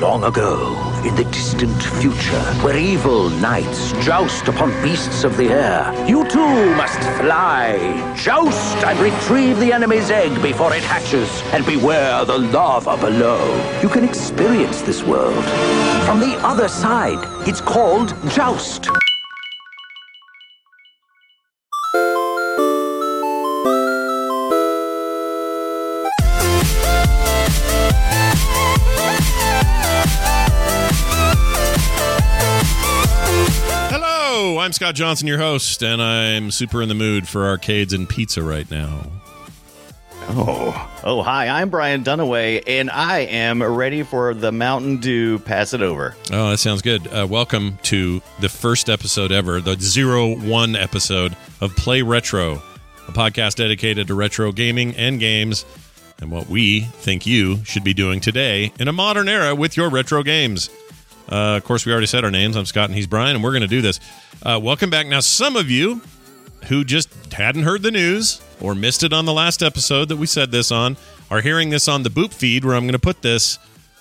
Long ago, in the distant future, where evil knights joust upon beasts of the air, you too must fly, joust, and retrieve the enemy's egg before it hatches, and beware the lava below. You can experience this world from the other side. It's called Joust. I'm Scott Johnson, your host, and I'm super in the mood for arcades and pizza right now. Oh, oh, hi, I'm Brian Dunaway, and I am ready for the Mountain Dew Pass It Over. Oh, that sounds good. Uh, welcome to the first episode ever, the zero one episode of Play Retro, a podcast dedicated to retro gaming and games and what we think you should be doing today in a modern era with your retro games. Uh, of course, we already said our names. I'm Scott and he's Brian, and we're going to do this. Uh, welcome back. Now, some of you who just hadn't heard the news or missed it on the last episode that we said this on are hearing this on the Boop feed where I'm going to put this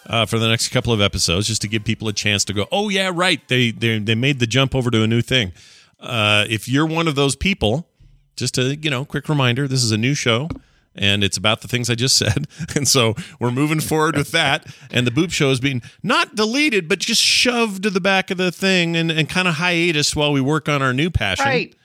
uh, for the next couple of episodes just to give people a chance to go, oh, yeah, right. They, they, they made the jump over to a new thing. Uh, if you're one of those people, just a you know quick reminder this is a new show and it's about the things I just said. And so we're moving forward with that. And the Boop Show is being not deleted, but just shoved to the back of the thing and, and kind of hiatus while we work on our new passion. Right.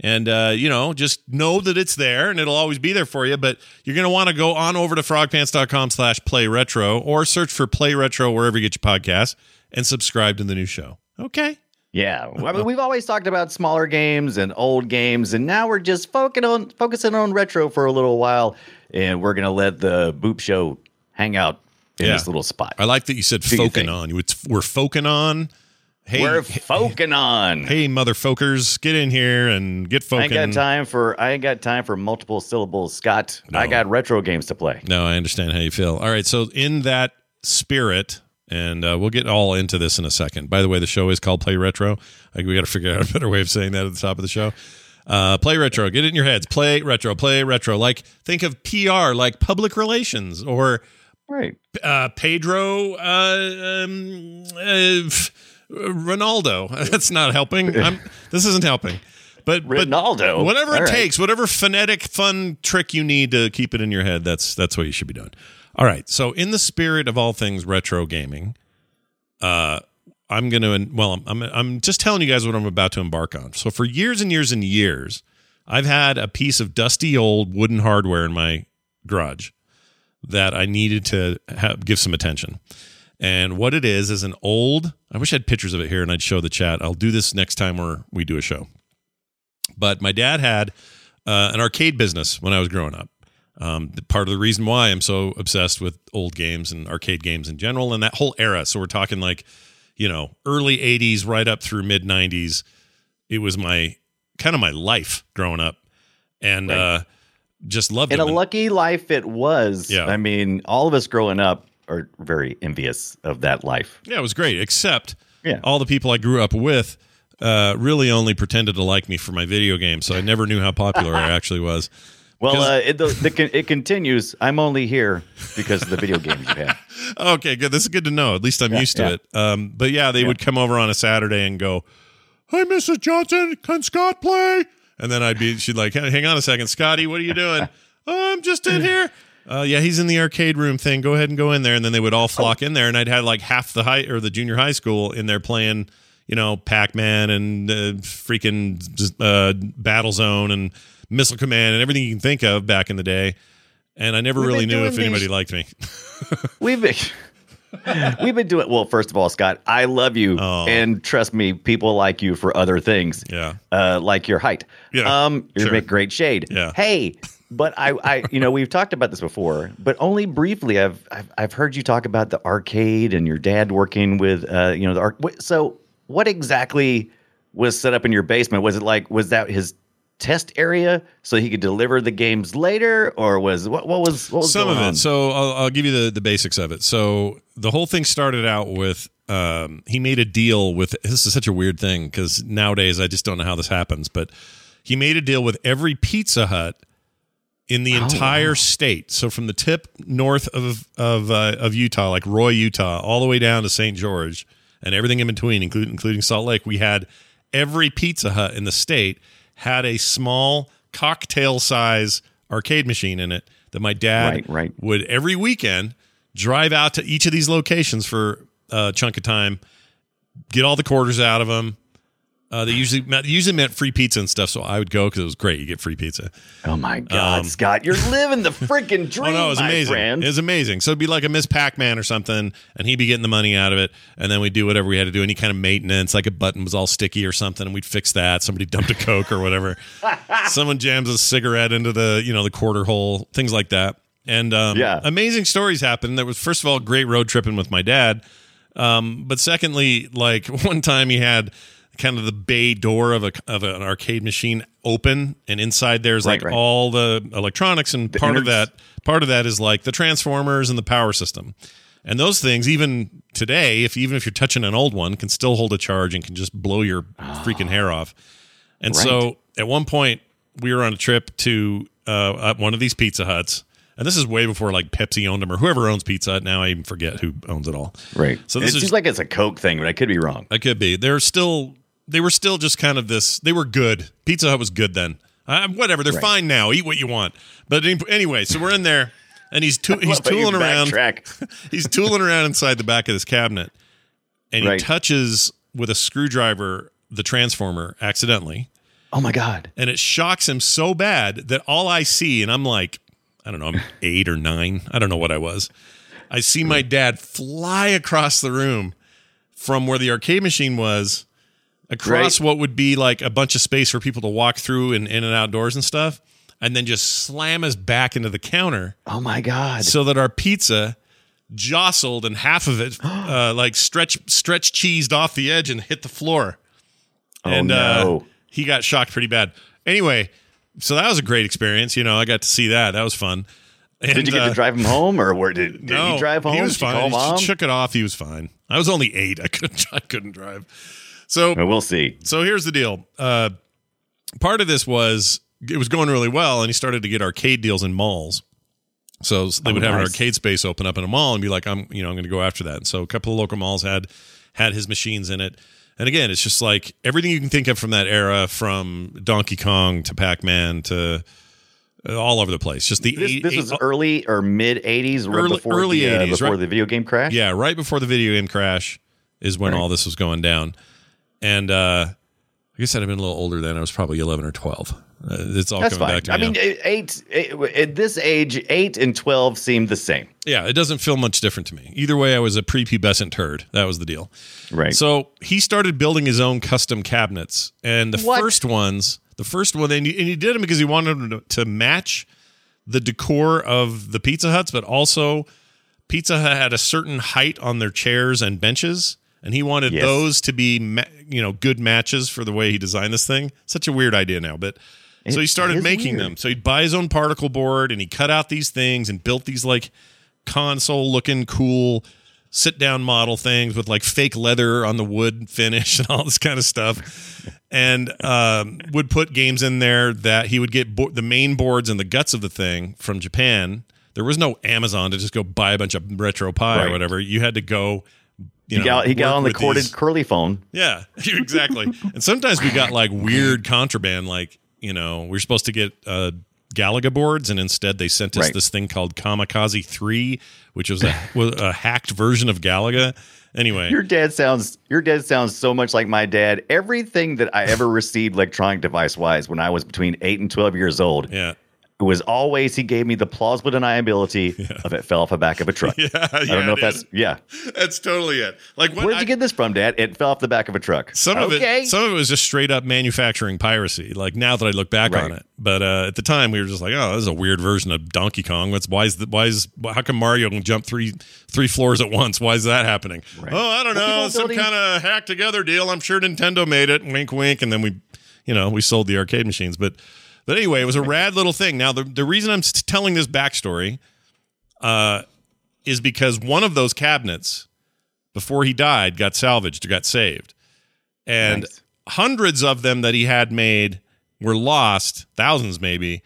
And, uh, you know, just know that it's there and it'll always be there for you. But you're going to want to go on over to frogpants.com slash play retro or search for play retro wherever you get your podcast and subscribe to the new show. Okay. Yeah, well, I mean, we've always talked about smaller games and old games, and now we're just focusing on focusing on retro for a little while, and we're gonna let the Boop Show hang out in Yeah. this little spot. I like that you said Do you foking think? on. It's, we're foking on. Hey, we're foking on. hey, motherfuckers, get in here and get I ain't got time for I ain't got time for multiple syllables, Scott. I got retro games to play. No, I understand how you feel. All right, so in that spirit, and uh, we'll get all into this in a second. By the way, the show is called Play Retro. Like we got to figure out a better way of saying that at the top of the show. Uh, play retro. Get it in your heads. Play retro. Play retro. Like think of PR, like public relations, or Right. uh, Pedro uh, um, uh, Ronaldo. That's not helping. I'm, this isn't helping. But but Ronaldo. whatever it All right. takes, whatever phonetic fun trick you need to keep it in your head, that's that's what you should be doing. All right. So in the spirit of all things retro gaming, uh, I'm gonna well, I'm, I'm I'm just telling you guys what I'm about to embark on. So for years and years and years, I've had a piece of dusty old wooden hardware in my garage that I needed to have, give some attention. And what it is is an old. I wish I had pictures of it here and I'd show the chat. I'll do this next time where we do a show. But my dad had uh, an arcade business when I was growing up. Um, part of the reason why I'm so obsessed with old games and arcade games in general and that whole era. So we're talking like, you know, early 80s right up through mid 90s. It was my kind of my life growing up. And Right. uh, just loved In it. a lucky life it was. Yeah. I mean, all of us growing up are very envious of that life. Yeah, it was great. Except Yeah. all the people I grew up with uh, really only pretended to like me for my video games, so I never knew how popular I actually was. Well, uh, it, the, the, it continues. I'm only here because of the video games you have. Okay, good. This is good to know. At least I'm used to yeah. it. Um, but yeah, they would come over on a Saturday and go, "Hi, Mrs. Johnson, can Scott play?" And then I'd be, she'd like, "Hang on a second, Scotty, what are you doing?" oh, I'm just in here. Uh, yeah, he's in the arcade room thing. Go ahead and go in there. And then they would all flock in there, and I'd have like half the high or the junior high school in there playing, you know, Pac Man and uh, freaking uh, Battle Zone and Missile Command and everything you can think of back in the day. And I never We've really knew if anybody these- liked me. We've been, we've been doing well. First of all, Scott, I love you, Oh. and trust me, people like you for other things. Yeah. uh, like your height. Yeah, um, you sure. make great shade. Yeah. Hey, but I, I, you know, we've talked about this before, but only briefly. I've, I've, I've heard you talk about the arcade and your dad working with, uh, you know, the arc. So, what exactly was set up in your basement? Was it like, was that his test area so he could deliver the games later, or was what, what was what was some of it? on? So I'll, I'll give you the the basics of it. So the whole thing started out with um, he made a deal with. This is such a weird thing because nowadays I just don't know how this happens, but he made a deal with every Pizza Hut in Oh, the entire state. So from the tip north of of uh, of Utah, like Roy, Utah, all the way down to St. George, and everything in between, including including Salt Lake, we had every Pizza Hut in the state had a small cocktail size arcade machine in it that my dad Right, right. would every weekend drive out to each of these locations for a chunk of time, get all the quarters out of them. Uh, they usually meant, usually meant free pizza and stuff, so I would go because it was great. You get free pizza. oh my God, um, Scott, you're living the freaking dream. Oh no, it was amazing. friend. It was amazing. So it'd be like a Miss Pac-Man or something, and he'd be getting the money out of it, and then we'd do whatever we had to do, any kind of maintenance, like a button was all sticky or something, and we'd fix that. Somebody dumped a Coke or whatever. Someone jams a cigarette into the you know the quarter hole, things like that. And um, Yeah. amazing stories happened. There was first of all great road tripping with my dad, um, but secondly, like one time he had kind of the bay door of a of an arcade machine open, and inside there's Right, like right. all the electronics, and part of that part of that is like the transformers and the power system. And those things, even today, if even if you're touching an old one, can still hold a charge and can just blow your freaking hair off. And so at one point, we were on a trip to uh, one of these Pizza Huts, and this is way before like Pepsi owned them or whoever owns Pizza Hut. Now I even forget who owns it all. right. So it this is seems like it's a Coke thing, but I could be wrong. I could be. They're still. They were still just kind of this. They were good. Pizza Hut was good then. Uh, whatever. They're Right. fine now. Eat what you want. But anyway, so we're in there, and he's too, he's Love how you tooling around. he's tooling around inside the back of this cabinet, and Right. he touches with a screwdriver the transformer accidentally, Oh my God. and it shocks him so bad that all I see, and I'm like, I don't know, I'm eight or nine. I don't know what I was. I see my dad fly across the room from where the arcade machine was across Right. what would be like a bunch of space for people to walk through and in and outdoors and stuff, and then just slam us back into the counter Oh my God. so that our pizza jostled and half of it uh, like stretch stretch cheesed off the edge and hit the floor. and oh no. uh, he got shocked pretty bad. Anyway, so that was a great experience. You know, I got to see that. That was fun. And, did you get uh, to drive him home, or where did, did no, he drive home? He was Did you call fine. He shook it off. He was fine. I was only eight. I couldn't. I couldn't drive. So Well, see. so here's the deal. Uh, part of this was it was going really well, and he started to get arcade deals in malls. So they Oh, would have an arcade space open up in a mall and be like, I'm, you know, I'm going to go after that. And so a couple of local malls had had his machines in it. And again, it's just like everything you can think of from that era, from Donkey Kong to Pac Man to uh, all over the place. Just the This, eight- this eight- was early or mid '80s, right Early- before early the, uh, 80s, before right? the video game crash. Yeah, right before the video game crash is when Right. all this was going down. And uh, I guess I'd have been a little older then. I was probably 11 or 12. Uh, it's all that's coming fine. back to me. I mean, now. eight, eight at this age, eight and twelve seem the same. yeah, it doesn't feel much different to me. Either way, I was a prepubescent turd. That was the deal. Right. So he started building his own custom cabinets. And the What? first ones, the first one, and he, and he did them because he wanted them to, to match the decor of the Pizza Huts, but also Pizza Hut had a certain height on their chairs and benches, and he wanted Yes. those to be, ma- you know, good matches for the way he designed this thing. Such a weird idea now, but so he started making weird. them. So he'd buy his own particle board, and he cut out these things and built these like console-looking, cool sit-down model things with like fake leather on the wood finish and all this kind of stuff and um, would put games in there that he would get bo- the main boards and the guts of the thing from Japan. There was no Amazon to just go buy a bunch of RetroPie or whatever. You had to go. You He know, got he got on the corded these- curly phone. yeah, exactly. and sometimes we got like weird contraband, like you know, we are supposed to get uh, Galaga boards, and instead they sent us Right. this thing called Kamikaze Three, which was a, was a hacked version of Galaga. Anyway, Your dad sounds your dad sounds so much like my dad. Everything that I ever received electronic device wise when I was between eight and twelve years old yeah, it was always he gave me the plausible deniability of it fell off the back of a truck. Yeah, I don't know if that's is. yeah. That's totally it. Like Where'd I- you get this from, Dad? It fell off the back of a truck. Some of it, some of it was just straight up manufacturing piracy. Like now that I look back on it, but uh, at the time we were just like, oh, this is a weird version of Donkey Kong. What's why is the, why is how come Mario can jump three three floors at once? Why is that happening? Right. Oh, I don't Well, know, some building- kind of hack together deal. I'm sure Nintendo made it. Wink, wink, and then we, you know, we sold the arcade machines. But but anyway, it was a rad little thing. Now the the reason I'm telling this backstory, uh, is because one of those cabinets before he died got salvaged got saved and Nice. hundreds of them that he had made were lost thousands maybe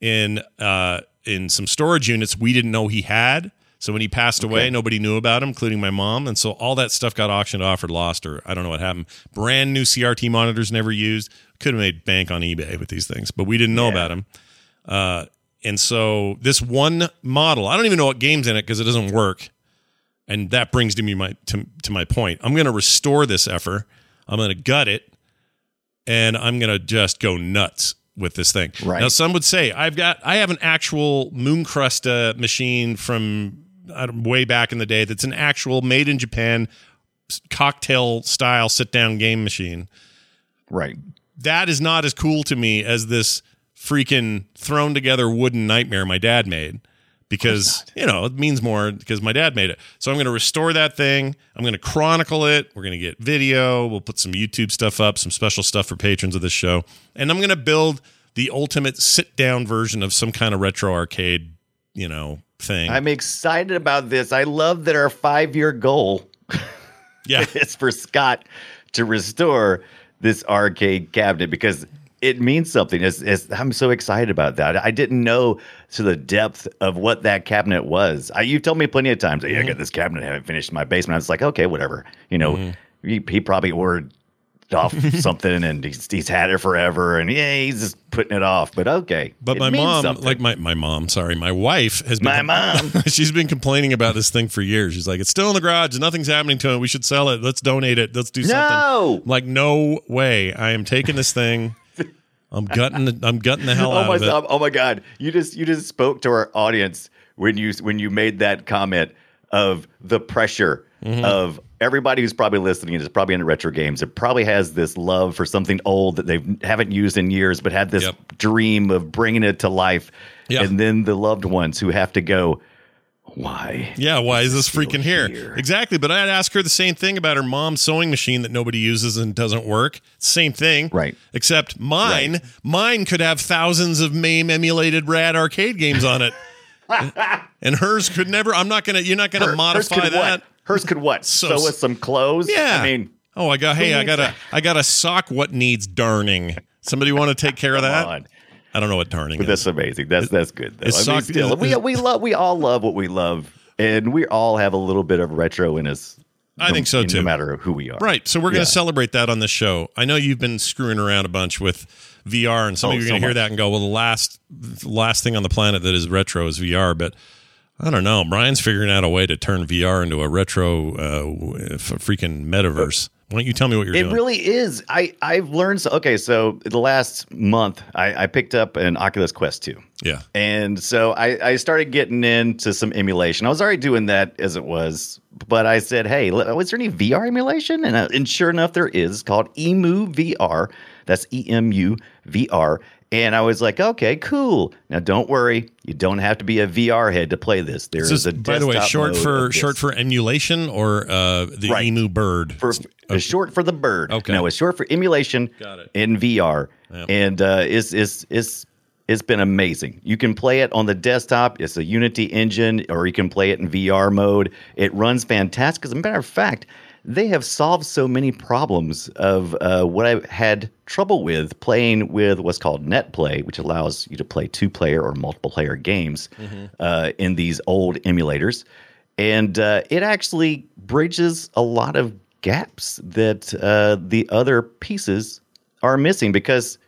in uh in some storage units we didn't know he had so when he passed away nobody knew about him including my mom and so all that stuff got auctioned off or lost or i don't know what happened brand new crt monitors never used could have made bank on ebay with these things but we didn't know Yeah. about him uh and so this one model i don't even know what game's in it because it doesn't work and that brings to me my to, to my point. I'm going to restore this effort. I'm going to gut it, and I'm going to just go nuts with this thing. Right. Now, some would say I've got I have an actual Moon Cresta uh, machine from Uh, way back in the day. That's an actual made in Japan cocktail style sit down game machine. Right. that is not as cool to me as this freaking thrown together wooden nightmare my dad made because you know it means more because my dad made it. So i'm going to restore that thing. I'm going to chronicle it. We're going to get video. We'll put some youtube stuff up some special stuff for patrons of this show. And i'm going to build the ultimate sit down version of some kind of retro arcade you know thing I'm excited about this. I love that our five year goal yeah is for Scott to restore this arcade cabinet because it means something. It's, it's, I'm so excited about that. I didn't know to the depth of what that cabinet was. I, you told me plenty of times, "Hey, I got mm-hmm. this cabinet. I haven't finished in my basement." I was like, "Okay, whatever." You know, mm-hmm. he, he probably ordered off something and he's, he's had it forever and yeah, he's just putting it off. But okay, But my mom, something. like my, my mom, sorry, my wife has been My mom. she's been complaining about this thing for years. She's like, it's still in the garage. Nothing's happening to it. We should sell it. Let's donate it. Let's do something. no. I'm like, no way. I am taking this thing. I'm gutting. The, I'm gutting the hell oh out my of it. oh my god you just you just spoke to our audience when you when you made that comment of the pressure Mm-hmm. of everybody who's probably listening is probably into retro games it probably has this love for something old that they haven't used in years but had this Yep. dream of bringing it to life Yeah. and then the loved ones who have to go why Yeah, why is this freaking here? here? Exactly. But I'd ask her the same thing about her mom's sewing machine that nobody uses and doesn't work. Same thing. Right. Except mine, mine could have thousands of MAME emulated rad arcade games on it. and hers could never. I'm not gonna. You're not gonna Her- modify that. what? Hers could what So sew us some clothes Yeah. i mean oh, I got. Hey, I got a. I got a sock. What needs darning? Somebody want to take care of that? on. I don't know what darning But is. that's amazing. That's that's good. Though. I mean, sock- still, we we love we all love what we love, and we all have a little bit of retro in us. I no- think so, too. No matter who we are. Right. So we're going to celebrate that on the show. I know you've been screwing around a bunch with VR, and some Oh, of you are going to hear much. that and go, "Well, the last the last thing on the planet that is retro is VR." But I don't know. Brian's figuring out a way to turn VR into a retro uh, freaking metaverse. Why don't you tell me what you're It doing? It really is. I I've learned. So, okay, so the last month, I, I picked up an Oculus Quest two. yeah. And so I, I started getting into some emulation. I was already doing that as it was, but I said, "Hey, was there any VR emulation?" And, uh, and sure enough, there is. Called Emu VR. That's E M U V R. And I was like, "Okay, cool." Now, don't worry, you don't have to be a VR head to play this. There This is is, a by the way, short for short for emulation or uh, the Right. emu bird. for it's short for the bird. Okay. No, it's short for emulation Got it. in VR. Yep. And uh, it's, it's, it's, it's been amazing. You can play it on the desktop. It's a Unity engine, or you can play it in VR mode. It runs fantastic. As a matter of fact, they have solved so many problems of uh, what I had trouble with playing with what's called NetPlay, which allows you to play two player or multiple player games uh, in these old emulators. And uh, it actually bridges a lot of gaps that uh, the other pieces are missing because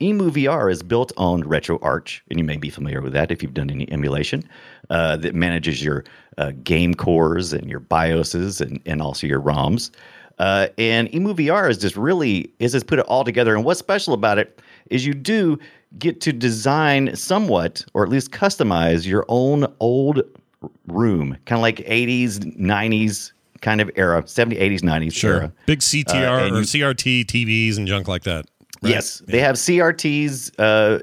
Emu VR is built on RetroArch, and you may be familiar with that if you've done any emulation uh, that manages your uh, game cores and your BIOSes and, and also your ROMs. Uh, and Emu VR is just really is just put it all together. And what's special about it is you do get to design somewhat, or at least customize your own old room, kind of like 80s, 90s kind of era, 70s, 80s, 90s Sure. era. Big CTR Uh, or you- CRT TVs and junk like that. right? Yes, they have CRTs. Uh,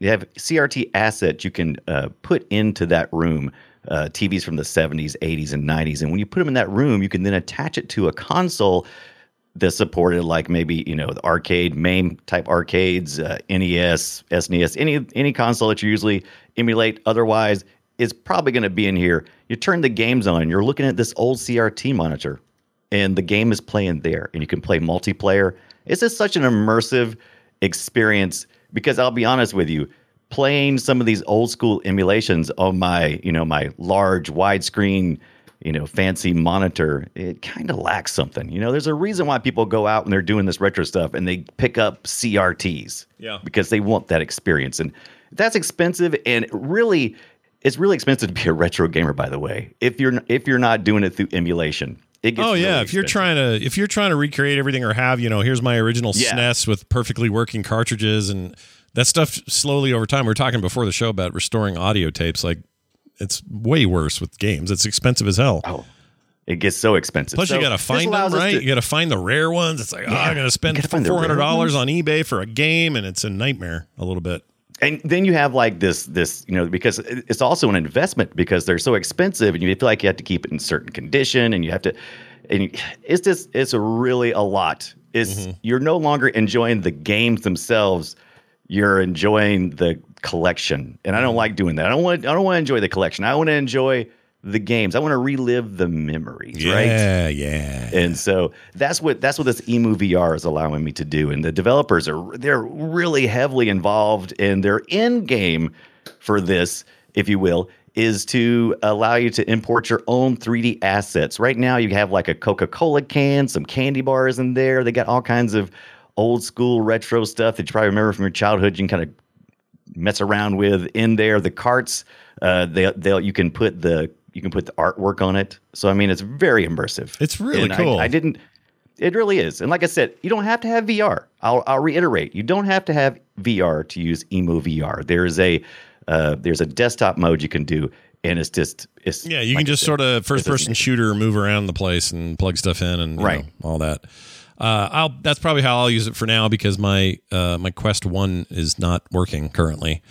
they have CRT assets you can uh, put into that room. Uh, TVs from the 70s, 80s, and 90s. And when you put them in that room, you can then attach it to a console that supported, like maybe you know the arcade, MAME type arcades, uh, NES, SNES, any any console that you usually emulate. Otherwise, is probably going to be in here. You turn the games on. You're looking at this old CRT monitor and the game is playing there and you can play multiplayer it's just such an immersive experience because i'll be honest with you playing some of these old school emulations on my you know my large widescreen you know fancy monitor it kind of lacks something you know there's a reason why people go out and they're doing this retro stuff and they pick up crts Yeah. because they want that experience and that's expensive and really it's really expensive to be a retro gamer by the way if you're if you're not doing it through emulation it gets Oh yeah, really if you're trying to if you're trying to recreate everything or have, you know, here's my original Yeah. SNES with perfectly working cartridges and that stuff slowly over time. We are talking before the show about restoring audio tapes like it's way worse with games. It's expensive as hell. Oh, it gets so expensive. Plus, So you got to find them, right? to- you got to find the rare ones. It's like, oh, I'm going to spend gotta find the rare four hundred dollars on eBay for a game, and it's a nightmare a little bit. and then you have like this, this, you know, because it's also an investment because they're so expensive, and you feel like you have to keep it in certain condition, and you have to, and you, it's just, it's really a lot. It's Mm-hmm. you're no longer enjoying the games themselves. You're enjoying the collection, and I don't like doing that. I don't want, I don't want to enjoy the collection. I want to enjoy the games. I want to relive the memories, right? Yeah, yeah. And so that's what that's what this Emu VR is allowing me to do. And the developers are they're really heavily involved in their end game for this, if you will, is to allow you to import your own 3D assets. Right now you have like a Coca-Cola can, some candy bars in there. They got all kinds of old school retro stuff that you probably remember from your childhood. You can kind of mess around with in there. The carts, uh, they they'll you can put the you can put the artwork on it. So I mean, it's very immersive. It's really And cool. I, didn't. It really is, and like I said, you don't have to have VR. I'll I'll reiterate, you don't have to have VR to use Emu VR. There's a uh, there's a desktop mode you can do, and it's just it's Yeah, you like can just said, sort of first person shooter, move around the place and plug stuff in, and you Right. know, all that. Uh, I'll that's probably how I'll use it for now because my uh, my Quest One is not working currently,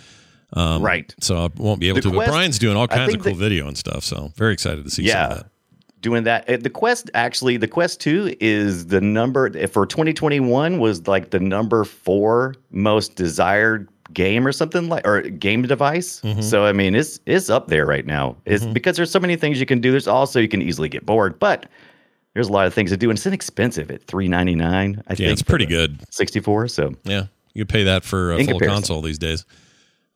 right. so I won't be able The to. but Brian's doing all kinds of cool that- video and stuff, so very excited to see some of Yeah. that. doing that. Uh, The Quest actually, the Quest 2 is the number for 2021 was like the number 4 most desired game or something like or game device. Mm-hmm. So I mean, it's it's up there right now. It's because there's so many things you can do. There's also you can easily get bored, but there's a lot of things to do and it's inexpensive at 3.99 I think. Yeah, it's pretty good. 64, so Yeah, you pay that for a full comparison. console these days.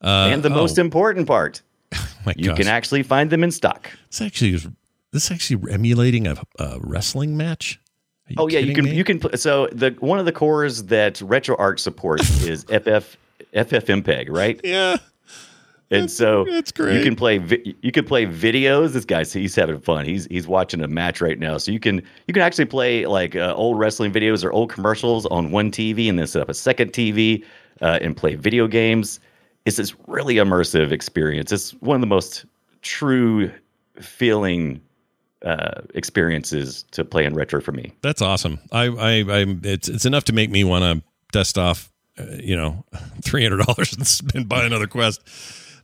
Uh, and the most oh, important part, my you can actually find them in stock. This actually is this actually emulating a, a wrestling match. Oh yeah, you can me? you can so the one of the cores that RetroArch supports is FF FFmpeg, right? Yeah, And so that's great. You can play vi- you can play videos. This guy's he's having fun. He's he's watching a match right now. So you can you can actually play like uh, old wrestling videos or old commercials on one TV and then set up a second TV uh, and play video games. It's this really immersive experience. It's one of the most true feeling uh, experiences to play in retro for me. That's awesome. I, I, I, it's, it's enough to make me want to dust off, uh, you know, three hundred dollars and spend buy another Quest.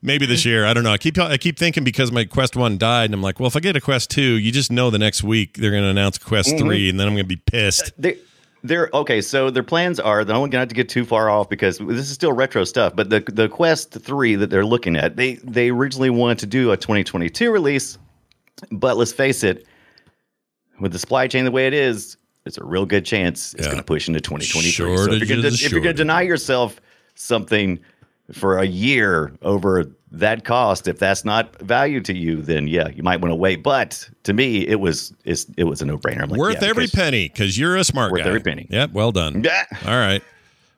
Maybe this year. I don't know. I keep, I keep thinking because my Quest One died, and I'm like, well, if I get a Quest Two, you just know the next week they're going to announce Quest Mm-hmm. Three, and then I'm going to be pissed. They, they're okay. So their plans are. They don't want to get too far off because this is still retro stuff. But the the Quest Three that they're looking at, they they originally wanted to do a 2022 release, but let's face it, with the supply chain the way it is, it's a real good chance it's Yeah. going to push into 2023. so Shortage if you're going if you're going to deny yourself something for a year over that cost, if that's not value to you, then yeah, you might want to wait. But to me, it was it's, it was a no brainer. Like, Worth yeah, every penny because you're a smart guy. Worth guy. every penny. Yep. Well done. Yeah. All right.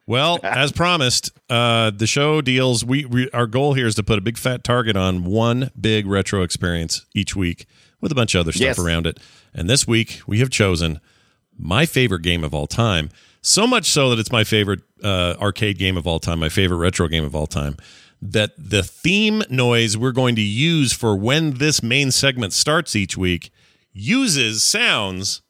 Well, as promised, uh, the show deals. We, we our goal here is to put a big fat target on one big retro experience each week with a bunch of other stuff Yes. around it. And this week we have chosen my favorite game of all time. So much so that it's my favorite uh, arcade game of all time, my favorite retro game of all time. That the theme noise we're going to use for when this main segment starts each week uses sounds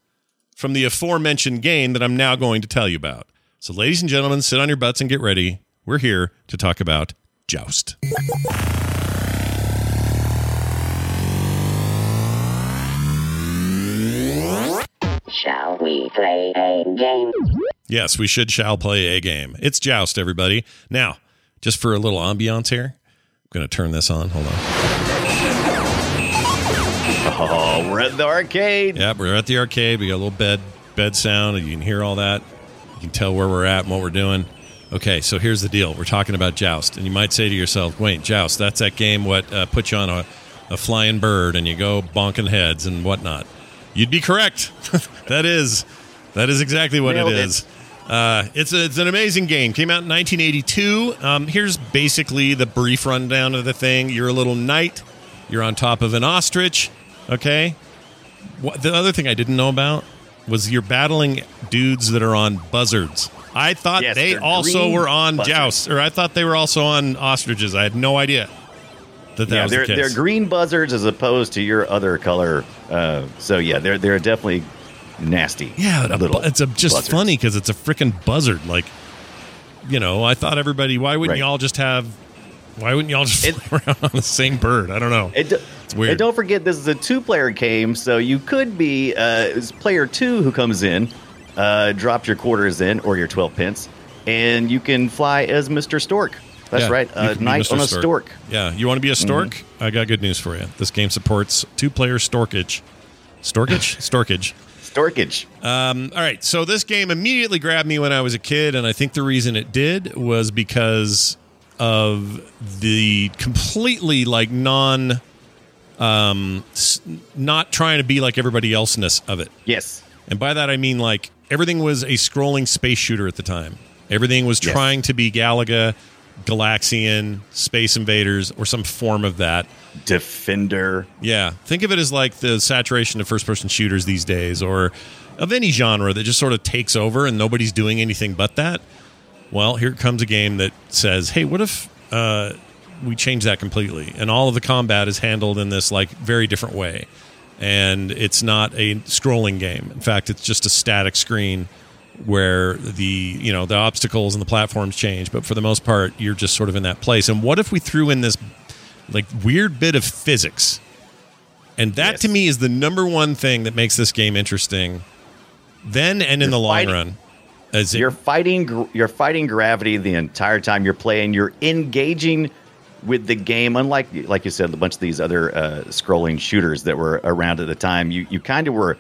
from the aforementioned game that I'm now going to tell you about. So, ladies and gentlemen, sit on your butts and get ready. We're here to talk about Joust. Shall we play a game? Yes, we should shall play a game. It's Joust, everybody. Now, just for a little ambiance here, I'm going to turn this on. Hold on. Oh, we're at the arcade. Yeah, we're at the arcade. We got a little bed bed sound, and you can hear all that. You can tell where we're at and what we're doing. Okay, so here's the deal. We're talking about Joust, and you might say to yourself, "Wait, Joust? That's that game what uh, puts you on a, a flying bird and you go bonking heads and whatnot." You'd be correct. that is that is exactly what Nailed it it. is. Uh, it's a, it's an amazing game. Came out in 1982. Um, here's basically the brief rundown of the thing. You're a little knight. You're on top of an ostrich. Okay. What, the other thing I didn't know about was you're battling dudes that are on buzzards. I thought Yes, they also were on buzzards. jousts, or I thought they were also on ostriches. I had no idea that that yeah, was they're the they're green buzzards as opposed to your other color. Uh, so yeah, they're they're definitely nasty. Yeah, a little bu- it's a, just buzzards. funny because it's a freaking buzzard. Like, you know, I thought everybody. Why wouldn't Right. y'all just have? Why wouldn't y'all just It- fly around on the same bird? I don't know. It, It's weird. And don't forget, this is a two-player game, so you could be uh, it's player two who comes in, uh, drops your quarters in or your twelve pence, and you can fly as Mister Stork. That's Yeah, right, a knight on a stork. Yeah, you want to be a stork? Mm-hmm. I got good news for you. This game supports two-player storkage. Storkage, storkage. Storkage. Um, all right, so this game immediately grabbed me when I was a kid, and I think the reason it did was because of the completely like non, um, s- not trying to be like everybody elseness of it. Yes. And by that I mean like everything was a scrolling space shooter at the time. Everything was Yes. trying to be Galaga, Galaxian, Space Invaders, or some form of that. Defender. Yeah, think of it as like the saturation of first-person shooters these days, or of any genre that just sort of takes over and nobody's doing anything but that. Well, here comes a game that says, "Hey, what if uh, we change that completely?" And all of the combat is handled in this like very different way, and it's not a scrolling game. In fact, it's just a static screen where the you know the obstacles and the platforms change, but for the most part, you're just sort of in that place. And what if we threw in this like weird bit of physics? And that Yes. to me is the number one thing that makes this game interesting. Then and in the long fighting- run, as it, You're fighting. You're fighting gravity the entire time you're playing. You're engaging with the game. Unlike, like you said, a bunch of these other uh, scrolling shooters that were around at the time, you you kind of were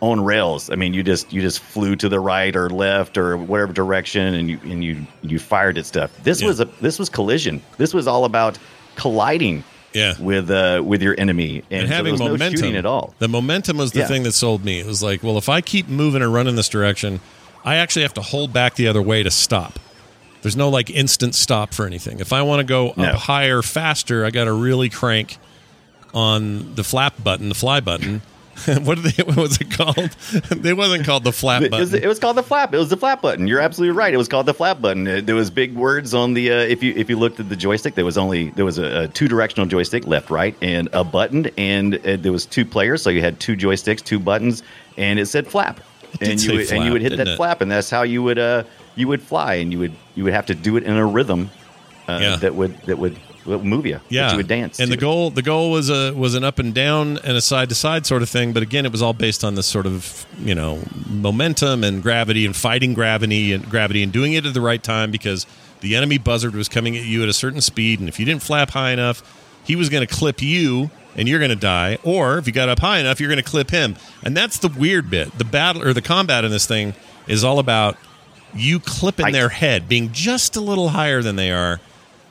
on rails. I mean, you just you just flew to the right or left or whatever direction, and you and you you fired at stuff. This Yeah. was a this was collision. This was all about colliding. Yeah. With uh with your enemy and, and so having was momentum no at all. The momentum was the Yeah. thing that sold me. It was like, well, if I keep moving and running this direction, I actually have to hold back the other way to stop. There's no like instant stop for anything. If I want to go No. up higher, faster, I got to really crank on the flap button, the fly button. what, they, what was it called? it wasn't called the flap It was, button. it was called the flap. It was the flap button. You're absolutely right. It was called the flap button. Uh, There was big words on the. Uh, if you if you looked at the joystick, there was only there was a, a two directional joystick, left, right, and a button, and uh, there was two players, so you had two joysticks, two buttons, and it said flap, and you would, and you would hit that it? flap, and that's how you would uh you would fly, and you would you would have to do it in a rhythm uh, Yeah. that would that would, you. yeah, you would dance. And the to. goal, the goal was a was an up and down and a side to side sort of thing. But again, it was all based on this sort of you know momentum and gravity and fighting gravity and gravity and doing it at the right time because the enemy buzzard was coming at you at a certain speed, and if you didn't flap high enough, he was going to clip you and you're going to die. Or if you got up high enough, you're going to clip him. And that's the weird bit. The battle or the combat in this thing is all about you clipping Height. their head, being just a little higher than they are.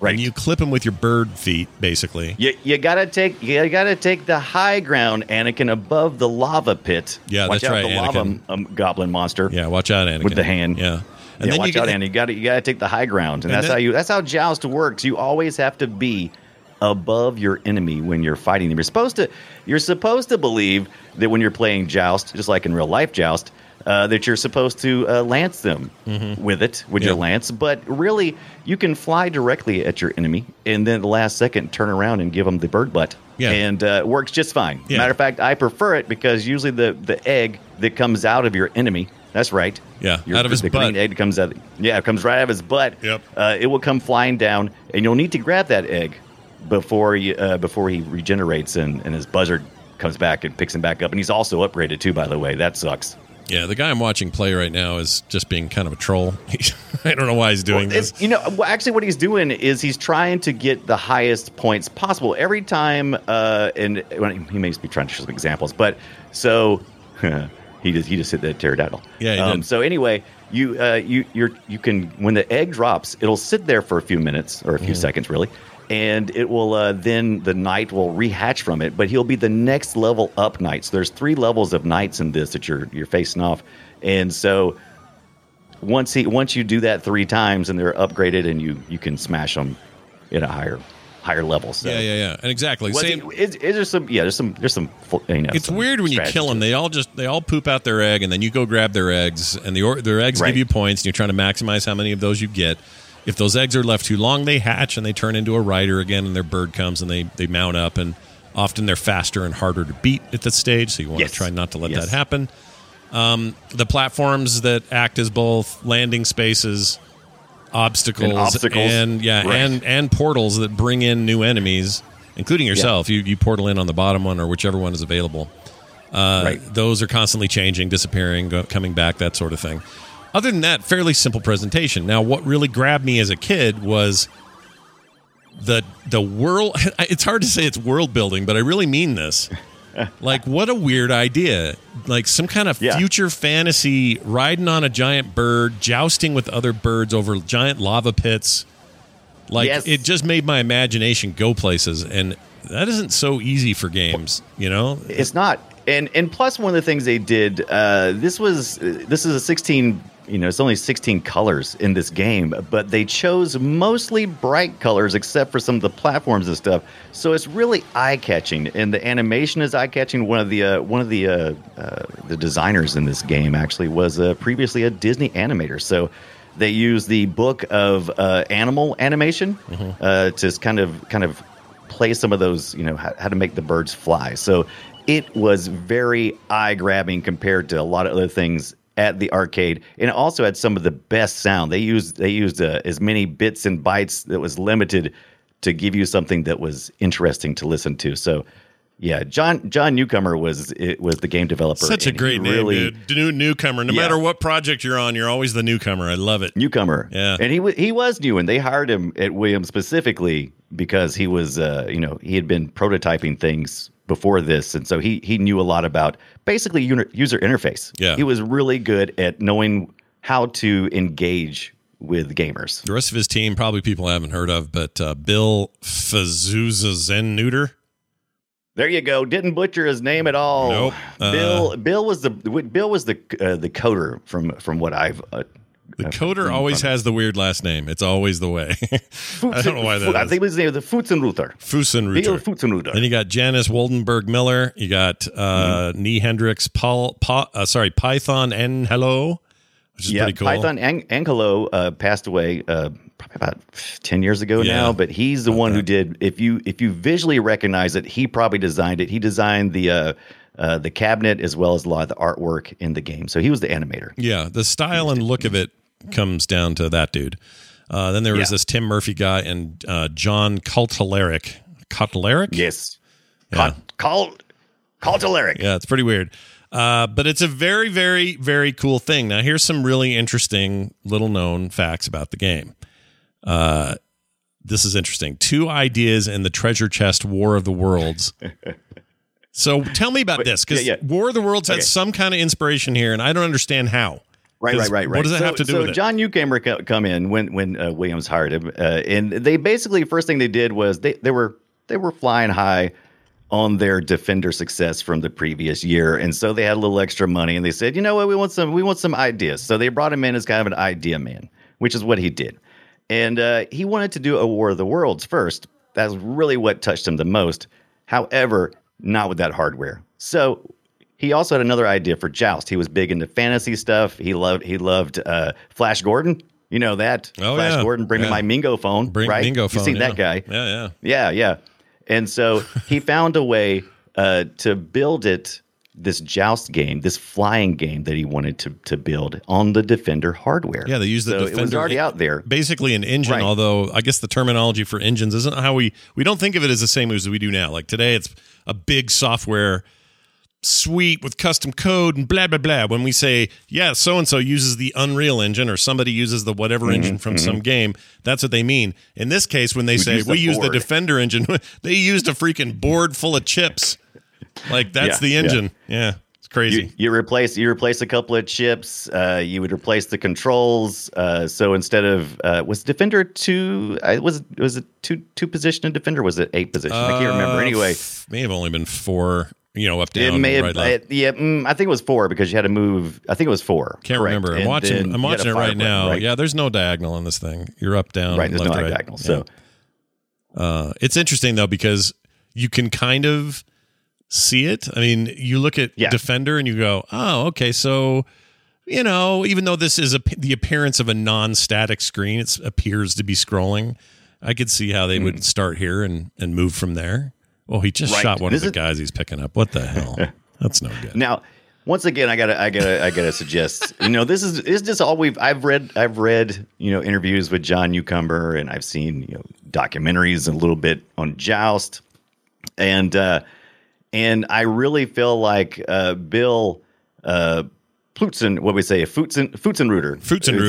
Right. And you clip him with your bird feet, basically. You, you gotta take you gotta take the high ground, Anakin, above the lava pit. Yeah, watch that's out right, The lava um, goblin monster. Yeah, watch out, Anakin. With the hand. Yeah. And yeah, watch you out, Andy. You got to you got to take the high ground, and, And that's then- how you that's how joust works. You always have to be above your enemy when you're fighting them. You're supposed to you're supposed to believe that when you're playing joust, just like in real life joust, uh, that you're supposed to uh, lance them with it with your lance. But really, you can fly directly at your enemy, and then at the last second turn around and give them the bird butt. Yeah. and uh, it works just fine. Yeah. Matter of fact, I prefer it because usually the the egg that comes out of your enemy. That's right. Yeah, Your- out of his the butt. green egg comes out. Yeah, it comes right out of his butt. Yep. Uh, it will come flying down, and you'll need to grab that egg before you uh, before he regenerates and, and his buzzard comes back and picks him back up. And he's also upgraded too, by the way. That sucks. Yeah, the guy I'm watching play right now is just being kind of a troll. I don't know why he's doing It's, this. you know, well, actually, what he's doing is he's trying to get the highest points possible every time. Uh, and well, he may be trying to show some examples, but so he just he just hit that pterodactyl. Yeah, Um, so anyway, you uh, you you're you can when the egg drops, it'll sit there for a few minutes or a few seconds, really. And it will uh, then the knight will rehatch from it, but he'll be the next level up knight. So there's three levels of knights in this that you're you're facing off, and so once he once you do that three times and they're upgraded and you you can smash them at a higher higher level. So Yeah, yeah, yeah. And exactly. Was Same. it- is, is there some yeah there's some there's some you know it's some weird when you kill them. They all just they all poop out their egg, and then you go grab their eggs, and the or, their eggs Right. give you points, and you're trying to maximize how many of those you get. If those eggs are left too long, they hatch and they turn into a rider again, and their bird comes and they they mount up, and often they're faster and harder to beat at this stage. So you want Yes. to try not to let Yes. that happen. Um, the platforms that act as both landing spaces, obstacles, And obstacles. and yeah, Right. and and portals that bring in new enemies, including yourself. You you portal in on the bottom one or whichever one is available. Uh, Right. Those are constantly changing, disappearing, go, coming back, that sort of thing. Other than that, fairly simple presentation. Now, what really grabbed me as a kid was the the world. It's hard to say it's world building, but I really mean this. like, what a weird idea! Like some kind of Yeah. future fantasy, riding on a giant bird, jousting with other birds over giant lava pits. Like Yes. it just made my imagination go places, and that isn't so easy for games. You know, It's not, and and plus one of the things they did. Uh, this was this is a sixteen. You know, it's only sixteen colors in this game, but they chose mostly bright colors, except for some of the platforms and stuff. So it's really eye catching, and the animation is eye catching. One of the uh, one of the uh, uh, the designers in this game actually was uh, previously a Disney animator. So they use the book of uh, animal animation uh, to kind of kind of play some of those, you know, how, how to make the birds fly. So it was very eye grabbing compared to a lot of other things at the arcade, and it also had some of the best sound. They used they used uh, as many bits and bytes that was limited to give you something that was interesting to listen to. So. Yeah, John John Newcomer was it was the game developer. such a great name, really, dude. New newcomer. No Yeah. matter what project you're on, you're always the newcomer. I love it. newcomer. Yeah. and he he was new, and they hired him at Williams specifically because he was, uh, you know, he had been prototyping things before this, and so he he knew a lot about basically user interface. Yeah. he was really good at knowing how to engage with gamers. The rest of his team, probably people I haven't heard of, but uh, Bill Fazuzza Zen Neuter. There you go. Didn't butcher his name at all. Nope. Uh, Bill Bill was the Bill was the uh, the coder from from what I've. Uh, The uh, coder always has the weird last name. It's always the way. I don't know why that I is. think it was the Pfutzenreuter. Bill Pfutzenreuter. Pfutzenreuter. Then you got Janice Woldenberg Miller. You got uh, Mm-hmm. Nee Hendricks, Paul, Pa- uh, sorry, Python Anghelo, which is yeah, pretty cool. Python Ang- Anghelo uh, passed away uh, probably about ten years ago Yeah. now, but he's the one who did. If you if you visually recognize it, he probably designed it. He designed the uh, the cabinet as well as a lot of the artwork in the game. So he was the animator. Yeah, the style and look of it comes down to that dude. Uh, then there was Yeah. this Tim Murphy guy and uh, John Cultularic. Cultularic? Yes, Yeah. call to Yeah, it's pretty weird. Uh, but it's a very, very, very cool thing. Now, here's some really interesting little known facts about the game. Uh, this is interesting. Two ideas in the treasure chest War of the Worlds. so tell me about this because yeah, yeah. War of the Worlds Okay. had some kind of inspiration here, and I don't understand how. Right, right, right, right. What does that so, have to do so with it? John Newcomer co- come in when when uh, Williams hired him, uh, and they basically first thing they did was they they were they were flying high on their defender success from the previous year, and so they had a little extra money, and they said, you know what, we want some we want some ideas. So they brought him in as kind of an idea man, which is what he did, and uh, he wanted to do a War of the Worlds first. That's really what touched him the most. However, not with that hardware. So he also had another idea for Joust. He was big into fantasy stuff. He loved he loved uh, Flash Gordon. You know that Oh, Flash yeah. Gordon. Bring Yeah. me my Mingo phone. Bring right? Mingo You phone. seen yeah. that guy? Yeah, yeah. Yeah, yeah. And so he found a way uh, to build it, this joust game, this flying game that he wanted to to build on the Defender hardware. Yeah, they used the so Defender. It was already out there. Basically, an engine. Right. Although I guess the terminology for engines isn't how we we don't think of it as the same as we do now. Like today, it's a big software suite with custom code and blah blah blah. When we say yeah, so and so uses the Unreal Engine or somebody uses the whatever Mm-hmm, engine from some game, that's what they mean. In this case, when they say use the we use the. Defender engine, they used a freaking board full of chips. Like that's Yeah, the engine. Yeah, it's crazy. You, you replace you replace a couple of chips. Uh, you would replace the controls. Uh, so instead of uh, was Defender two? I was was it two two position in Defender? Was it eight position? I can't remember. Uh, Anyway, f- may have only been four. You know, up it down, may have. right, it- yeah, mm, I think it was four because you had to move. I think it was four. Can't correct. remember. I'm And watching. I'm watching it right now. right? Yeah, there's no diagonal on this thing. You're up, down, right. There's left, no right. diagonal. Yeah. So Uh, it's interesting though because you can kind of see it. I mean, you look at Yeah. Defender and you go, "Oh, okay." So, you know, even though this is a, the appearance of a non-static screen, it appears to be scrolling. I could see how they would start here and and move from there. Well, he just Hmm. Right. shot one This of the guys he's picking up. What the hell? That's no good. Now, once again, I gotta, I gotta, I gotta suggest. You know, this is, this is just all we've. I've read, I've read, you know, interviews with John Newcomer, and I've seen, you know, documentaries a little bit on Joust, and uh, and I really feel like uh, Bill. Uh, Flutzen, what we say, Futzen, is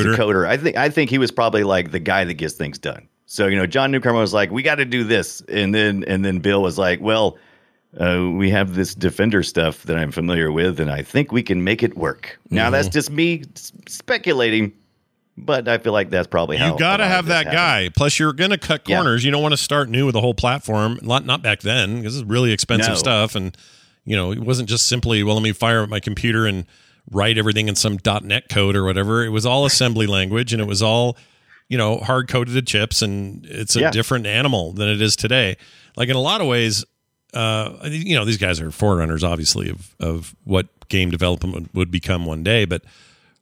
the coder. I think I think he was probably like the guy that gets things done. So you know, John Newcomer was like, "We got to do this," and then and then Bill was like, "Well, uh, we have this defender stuff that I'm familiar with, and I think we can make it work." Now Mm-hmm. that's just me speculating, but I feel like that's probably how You got to a lot of have that happened. guy. Plus, you're going to cut Yeah. corners. You don't want to start new with a whole platform. Not not back then because this is really expensive No. stuff. And you know, it wasn't just simply well, let me fire up my computer and write everything in some .NET code or whatever. It was all assembly language, and it was all you know hard coded to chips, and it's a Yeah. different animal than it is today. Like in a lot of ways, uh, you know, these guys are forerunners, obviously, of of what game development would become one day, but.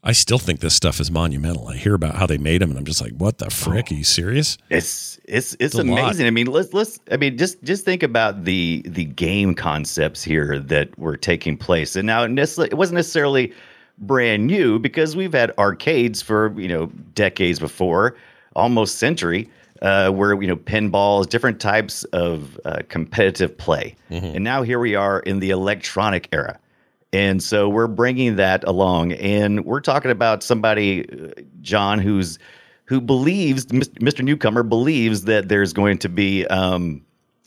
I still think this stuff is monumental. I hear about how they made them, and I'm just like, "What the frick? Are you serious?" It's it's it's a lot. amazing. I mean, let's let's. I mean, just just think about the the game concepts here that were taking place, and now necessarily, it wasn't necessarily brand new because we've had arcades for you know decades before, almost century, uh, where you know pinballs, different types of uh, competitive play, and now here we are in the electronic era. And so we're bringing that along, and we're talking about somebody, uh, John, who's who believes Mr. Newcomer believes that there's going to be um,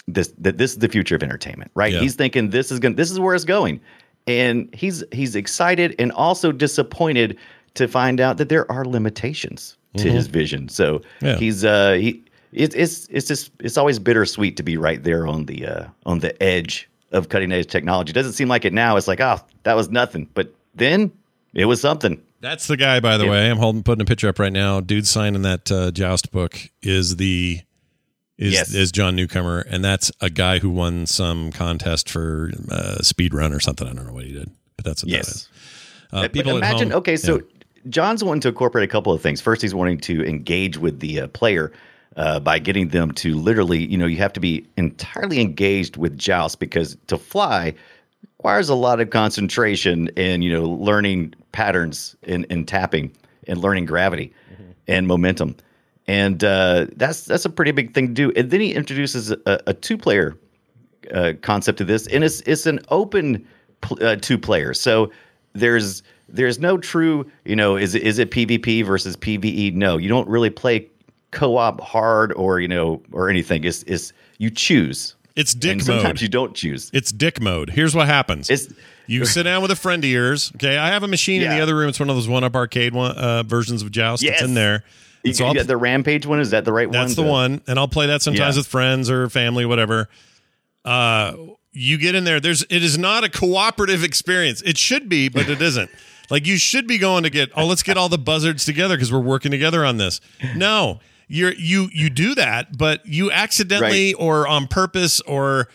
this that this is the future of entertainment, right? Yeah. He's thinking this is going this is where it's going, and he's he's excited and also disappointed to find out that there are limitations to his vision. So Mm-hmm. Yeah. he's uh he it's it's it's just it's always bittersweet to be right there on the uh on the edge of cutting edge technology. Doesn't seem like it now. It's like oh that was nothing, but then it was something. That's the guy, by the Yeah. way. I'm holding putting a picture up right now. Dude signing that uh, Joust book is the is Yes. is John Newcomer, and that's a guy who won some contest for uh, speed run or something. I don't know what he did, but that's what that Yes. is. Uh, people imagine, home- okay, so Yeah. John's wanting to incorporate a couple of things. First, he's wanting to engage with the uh, player uh, by getting them to literally, you know, you have to be entirely engaged with Joust because to fly requires a lot of concentration and, you know, learning patterns in, in tapping and learning gravity and momentum. And uh, that's that's a pretty big thing to do. And then he introduces a, a two player uh, concept to this, and it's it's an open pl- uh, two player. So there's there's no true, you know, is is it PvP versus PVE? No, you don't really play co-op hard or you know or anything. is it's you choose. It's dick and sometimes mode. you don't choose. It's dick mode. Here's what happens. It's you sit down with a friend of yours. Okay, I have a machine in the other room. It's one of those one up arcade one, uh, versions of Joust. It's in there. you, so you got the Rampage one. Is that the right one? That's the one, and I'll play that sometimes Yeah. with friends or family, whatever. Uh, you get in there. There's it is not a cooperative experience. It should be, but it isn't. like you should be going to get. Oh, let's get all the buzzards together because we're working together on this. No, you're you you do that, but you accidentally or on purpose or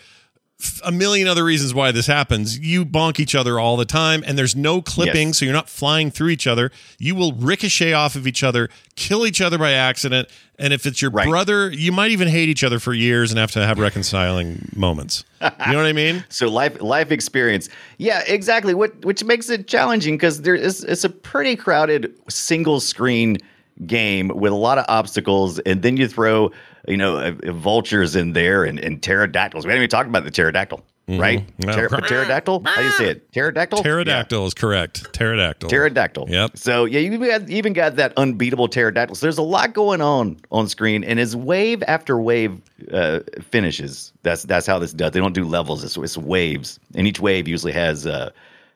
a million other reasons why this happens. You bonk each other all the time, and there's no clipping, Yes. so you're not flying through each other. You will ricochet off of each other, kill each other by accident, and if it's your Right. brother, you might even hate each other for years and have to have reconciling moments. You know what I mean? So life life experience. Yeah, exactly. What which makes it challenging because there is it's a pretty crowded single screen game with a lot of obstacles, and then you throw you know uh, uh, vultures in there and, and pterodactyls. We haven't even talked about the pterodactyl, right? No. Pter- pterodactyl. How do you say it? Pterodactyl. Yeah. Pterodactyl is correct. Pterodactyl. Pterodactyl. Yep. So yeah, you got, you even got that unbeatable pterodactyl. So there's a lot going on on screen, and as wave after wave uh, finishes, that's that's how this does. They don't do levels; it's, it's waves, and each wave usually has uh,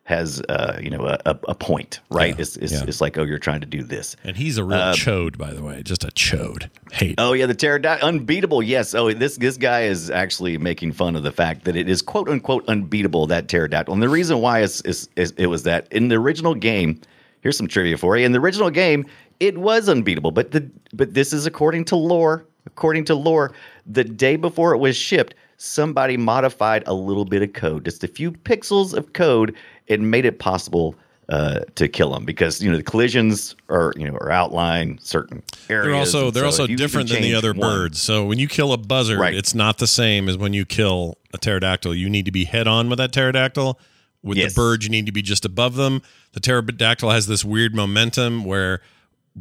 has uh, you know a, a, point, right? Yeah, It's it's, yeah. it's like oh, you're trying to do this. And he's a real chode, by the way. Just a chode. Hate. Oh yeah, the pterodactyl unbeatable. Yes. Oh, this this guy is actually making fun of the fact that it is quote unquote unbeatable that pterodactyl. And the reason why is, is, is it was that in the original game. Here's some trivia for you. In the original game, it was unbeatable, but the but this is according to lore. According to lore, the day before it was shipped, somebody modified a little bit of code, just a few pixels of code, and made it possible uh, to kill them because you know the collisions are you know are outlined certain areas. They're also they're so also if you can different than the other one- birds. So when you kill a buzzard, Right. it's not the same as when you kill a pterodactyl. You need to be head on with that pterodactyl. With Yes. the bird, you need to be just above them. The pterodactyl has this weird momentum where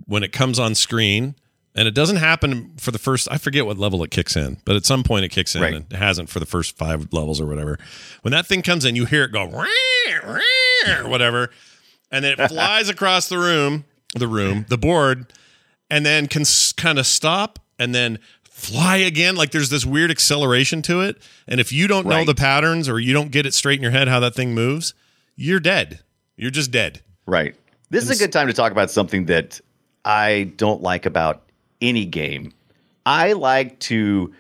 when it comes on screen, and it doesn't happen for the first I forget what level it kicks in, but at some point it kicks in Right. and it hasn't for the first five levels or whatever. When that thing comes in, you hear it go "Rah, rah," or whatever, and then it flies across the room, the room, the board, and then can kind of stop and then fly again. Like there's this weird acceleration to it. And if you don't know the patterns or you don't get it straight in your head how that thing moves, you're dead. You're just dead. Right. This is a good time to talk about something that I don't like about any game. I like to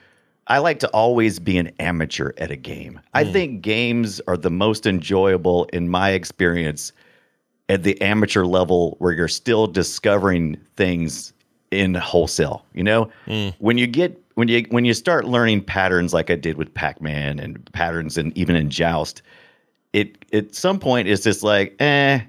I like to always be an amateur at a game. I think games are the most enjoyable in my experience at the amateur level where you're still discovering things in wholesale, you know? When you get when you when you start learning patterns like I did with Pac-Man and patterns and even in Joust, it at some point it's just like, eh,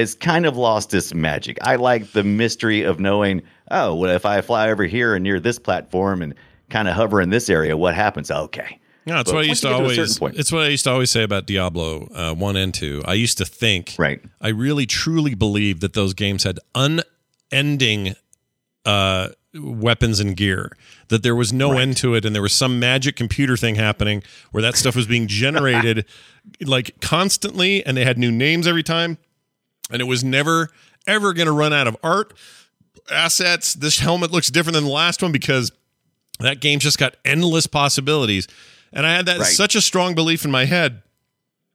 it's kind of lost its magic. I like the mystery of knowing, oh, well, if I fly over here and near this platform and kind of hover in this area, what happens? Okay. No, it's But what I used to to always. certain It's what I used to always say about Diablo uh, one and two. I used to think, Right. I really truly believed that those games had unending uh, weapons and gear. That there was no end to it, and there was some magic computer thing happening where that stuff was being generated like constantly, and they had new names every time, and it was never ever going to run out of art assets. This helmet looks different than the last one because that game just got endless possibilities. And I had that Right. such a strong belief in my head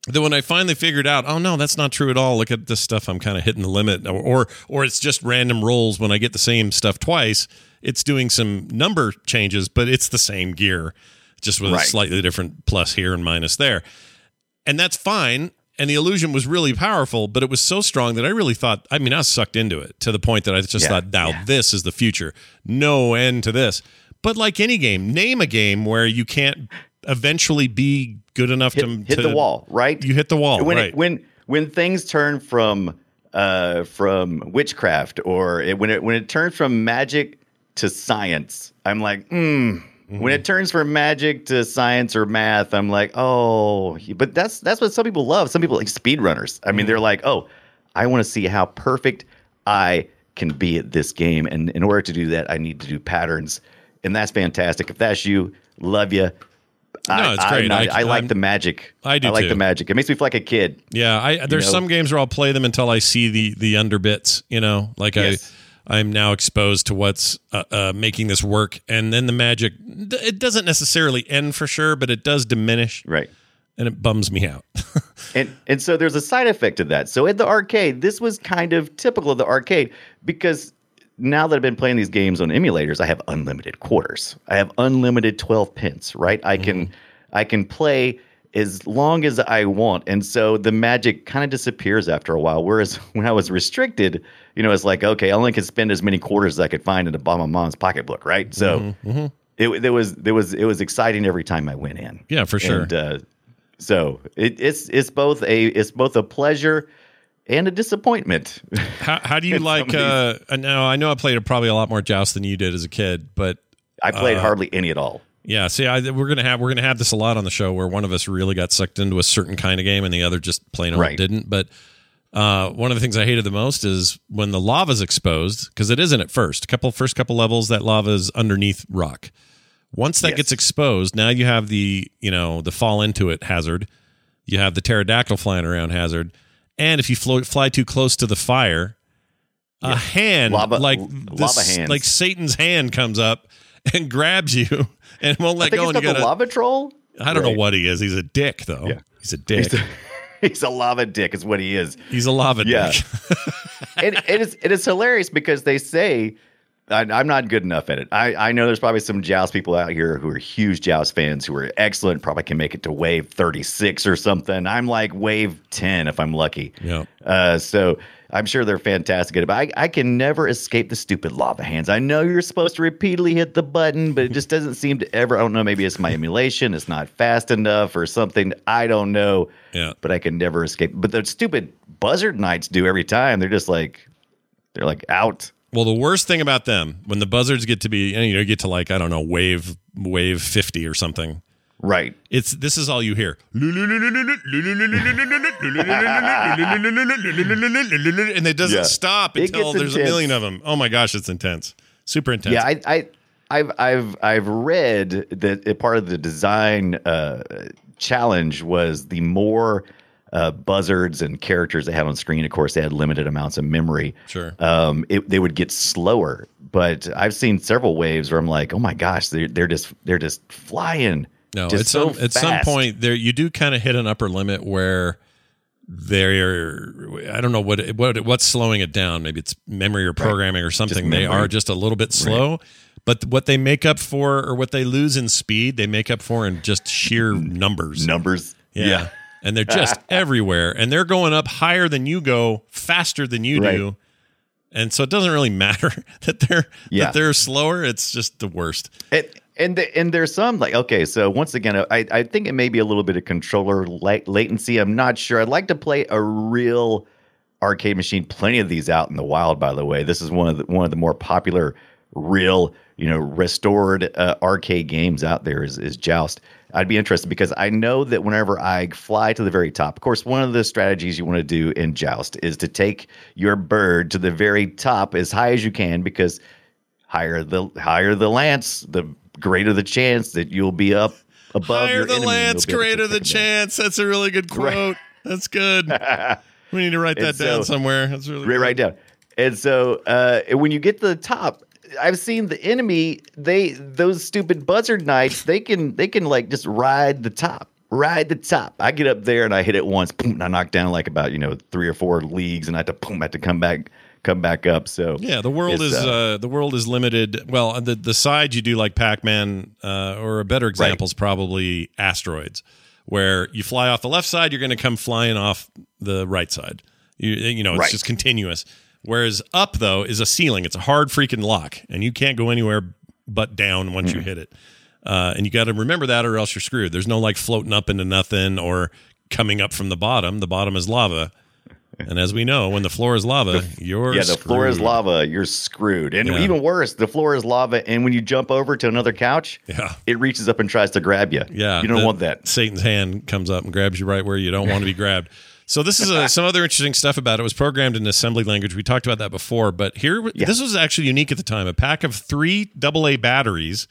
that when I finally figured out, oh no, that's not true at all. Look at this stuff. I'm kind of hitting the limit, or, or or it's just random rolls when I get the same stuff twice. It's doing some number changes, but it's the same gear, just with a slightly different plus here and minus there, and that's fine. And the illusion was really powerful, but it was so strong that I really thought. I mean, I was sucked into it to the point that I just Yeah, thought, now yeah. this is the future. No end to this. But like any game, name a game where you can't eventually be good enough Hit, to hit to- the wall, right? You hit the wall, when right? It, when when things turn from uh, from witchcraft or it, when it when it turns from magic to science, I'm like, mm. When it mm-hmm. turns from magic to science or math, I'm like, oh, but that's that's what some people love. Some people like speedrunners. I mean, they're mm-hmm. like, oh, I want to see how perfect I can be at this game, and in order to do that, I need to do patterns, and that's fantastic. If that's you, love you. No, it's great. I, I- I, like I'm- the magic. I do I like too. the magic. It makes me feel like a kid. Yeah, I there's know? some games where I'll play them until I see the the underbits. You know, like Yes. I I'm now exposed to what's uh, uh, making this work, and then the magic. It doesn't necessarily end for sure, but it does diminish, Right. and it bums me out. And and so there's a side effect to that. So at the arcade, this was kind of typical of the arcade because now that I've been playing these games on emulators, I have unlimited quarters. I have unlimited 12 pence, right? I can I can play as long as I want. And so the magic kind of disappears after a while. Whereas when I was restricted, you know, it's like, okay, I only can spend as many quarters as I could find in the bottom of mom's pocketbook, right? So it, there was there was it was exciting every time I went in. Yeah, for sure. And, uh, So it, it's it's both a it's both a pleasure and a disappointment. How, how do you like? Uh, now I know I played probably a lot more joust than you did as a kid, but I played Uh, hardly any at all. Yeah. See, I, we're gonna have we're gonna have this a lot on the show where one of us really got sucked into a certain kind of game and the other just plain old Right. didn't. But uh, one of the things I hated the most is when the lava's exposed because it isn't at first. A couple first couple levels that lava is underneath rock. Once that Yes. gets exposed, now you have the you know the fall into it hazard. You have the pterodactyl flying around hazard, and if you float, fly too close to the fire, a hand Lava- like lava this, hands. like Satan's hand comes up and grabs you and won't I let think go. he's And you got the gotta, lava troll. I don't know what he is. He's a dick though. Yeah. He's a dick. He's a, he's a lava dick, is what he is. He's a lava Yeah. dick. and it is it is hilarious because they say I, I'm not good enough at it. I, I know there's probably some Joust people out here who are huge Joust fans who are excellent, probably can make it to wave 36 or something. I'm like wave 10 if I'm lucky. Yeah. Uh, so I'm sure they're fantastic at it, but I, I can never escape the stupid lava hands. I know you're supposed to repeatedly hit the button, but it just doesn't seem to ever. I don't know. Maybe it's my emulation. It's not fast enough or something. I don't know. Yeah. But I can never escape. But the stupid buzzard knights do every time. They're just like, they're like out. Well, the worst thing about them when the buzzards get to be, you know, you get to like I don't know, wave wave fifty or something. Right. It's this is all you hear, and it doesn't Yeah. stop until gets there's a million of them. Oh my gosh, it's intense, super intense. Yeah, I, I, I've, I've, I've read that a part of the design uh, challenge was the more uh, buzzards and characters they had on screen. Of course, they had limited amounts of memory. Sure. Um, it, they would get slower. But I've seen several waves where I'm like, oh my gosh, they're they're just they're just flying. No, just at so some at some point there you do kind of hit an upper limit where they're I don't know what what what's slowing it down. Maybe it's memory or programming or something. They are just a little bit slow. But what they make up for or what they lose in speed, they make up for in just sheer numbers. numbers. Yeah. And they're just everywhere. And they're going up higher than you go, faster than you Right. do. And so it doesn't really matter that they're Yeah. that they're slower. It's just the worst. And and, the, and there's some like okay, so once again, I I think it may be a little bit of controller la- latency. I'm not sure. I'd like to play a real arcade machine. Plenty of these out in the wild, by the way. This is one of the one of the more popular real you know restored uh, arcade games out there is is Joust. I'd be interested because I know that whenever I fly to the very top, of course, one of the strategies you want to do in Joust is to take your bird to the very top as high as you can because higher the higher the lance, the greater the chance that you'll be up above Higher your the lance, you'll be able to greater the chance. That's a really good quote. That's good. we need to write that And down somewhere. That's really Right, good. right down. And so uh, when you get to the top, I've seen the enemy. They those stupid buzzard knights. They can they can like just ride the top, ride the top. I get up there and I hit it once, boom, and I knock down like about you know three or four leagues, and I have to boom, I have to come back, come back up. So Yeah, the world is uh, the world is limited. Well, the the side you do like Pac Man, uh, or a better example is probably asteroids, where you fly off the left side, you're going to come flying off the right side. You you know, it's Right. just continuous. Whereas up though is a ceiling; it's a hard freaking lock, and you can't go anywhere but down once Hmm. you hit it. Uh, and you got to remember that, or else you're screwed. There's no like floating up into nothing or coming up from the bottom. The bottom is lava. And as we know, when the floor is lava, you're yeah, the floor is screwed. lava. You're screwed. And Yeah. even worse, the floor is lava, and when you jump over to another couch, Yeah. it reaches up and tries to grab you. Yeah, you don't want that. Satan's hand comes up and grabs you right where you don't want to be grabbed. So this is uh some other interesting stuff about it. It was programmed in assembly language. We talked about that before, but here Yeah. this was actually unique at the time. A pack of three AA batteries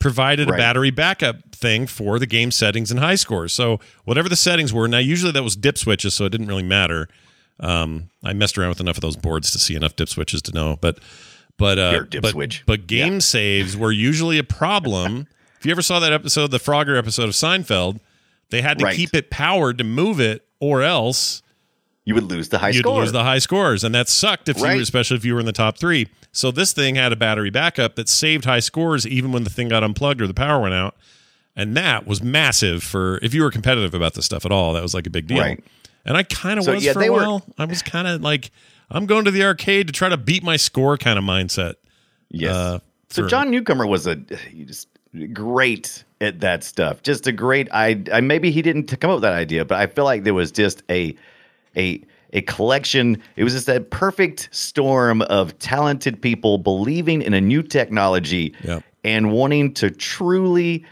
provided a battery backup thing for the game settings and high scores. So whatever the settings were, now usually that was dip switches, so it didn't really matter. Um, I messed around with enough of those boards to see enough dip switches to know, but but uh, but, switch. but game saves were usually a problem. if you ever saw that episode, the Frogger episode of Seinfeld, they had to Right. keep it powered to move it, or else You would lose the high you'd score. lose the high scores, and that sucked if you, were, especially if you were in the top three. So this thing had a battery backup that saved high scores even when the thing got unplugged or the power went out, and that was massive for if you were competitive about this stuff at all. That was like a big deal. Right. And I kind of So, was yeah, for a were- while. I was kind of like, I'm going to the arcade to try to beat my score kind of mindset. Yes. Uh, so John Newcomer was a he just great at that stuff. Just a great. I, I maybe he didn't come up with that idea, but I feel like there was just a a a collection. It was just that perfect storm of talented people believing in a new technology Yep. and wanting to truly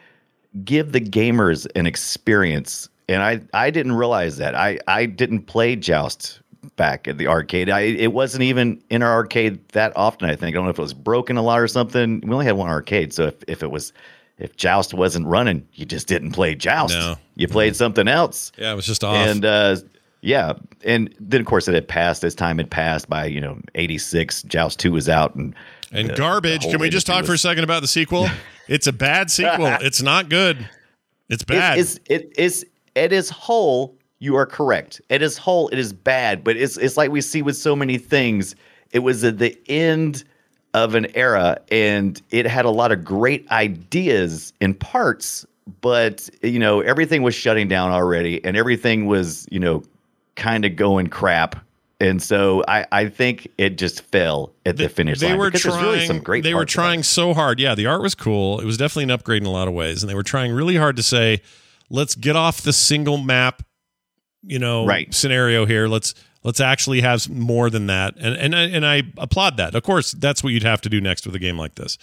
give the gamers an experience. And I, I didn't realize that. I, I didn't play Joust back at the arcade. I, it wasn't even in our arcade that often, I think. I don't know if it was broken a lot or something. We only had one arcade. So if, if it was, if Joust wasn't running, you just didn't play Joust. No. You played something else. Yeah, it was just off. And uh, yeah, and then of course it had passed as time had passed by you know eighty six. Joust two was out and And the- garbage. the Can we just talk for a second about the sequel? it's a bad sequel. it's not good. It's bad. It's, it's it is it is whole. You are correct. It is whole. It is bad, but it's it's like we see with so many things. It was at the end of an era, and it had a lot of great ideas in parts, but you know everything was shutting down already, and everything was you know kind of going crap. And so I, I think it just fell at the finish they line. were trying. really some great they were parts about it. trying so hard. Yeah, the art was cool. It was definitely an upgrade in a lot of ways, and they were trying really hard to say, "Let's get off the single map, you know, Right. scenario here. Let's let's actually have more than that." And and I, and I applaud that. Of course, that's what you'd have to do next with a game like this.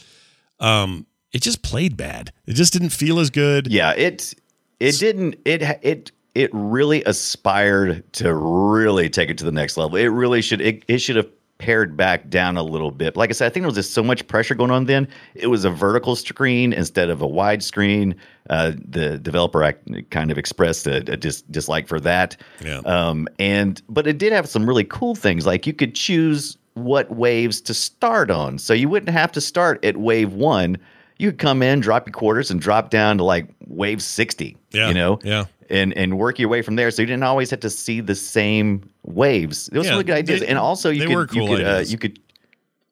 Um, it just played bad. It just didn't feel as good. Yeah, it it didn't it it it really aspired to really take it to the next level. It really should it, it should have pared back down a little bit. Like I said, I think there was just so much pressure going on then. It was a vertical screen instead of a wide screen. Uh, the developer act, kind of expressed a, a dis, dislike for that. Yeah. Um, and but it did have some really cool things. Like you could choose what waves to start on, so you wouldn't have to start at wave one. You could come in, drop your quarters, and drop down to like wave sixty. Yeah, You know. yeah. And and work your way from there, so you didn't always have to see the same waves. It was Yeah, really good ideas, they- and also you could cool you could uh, you could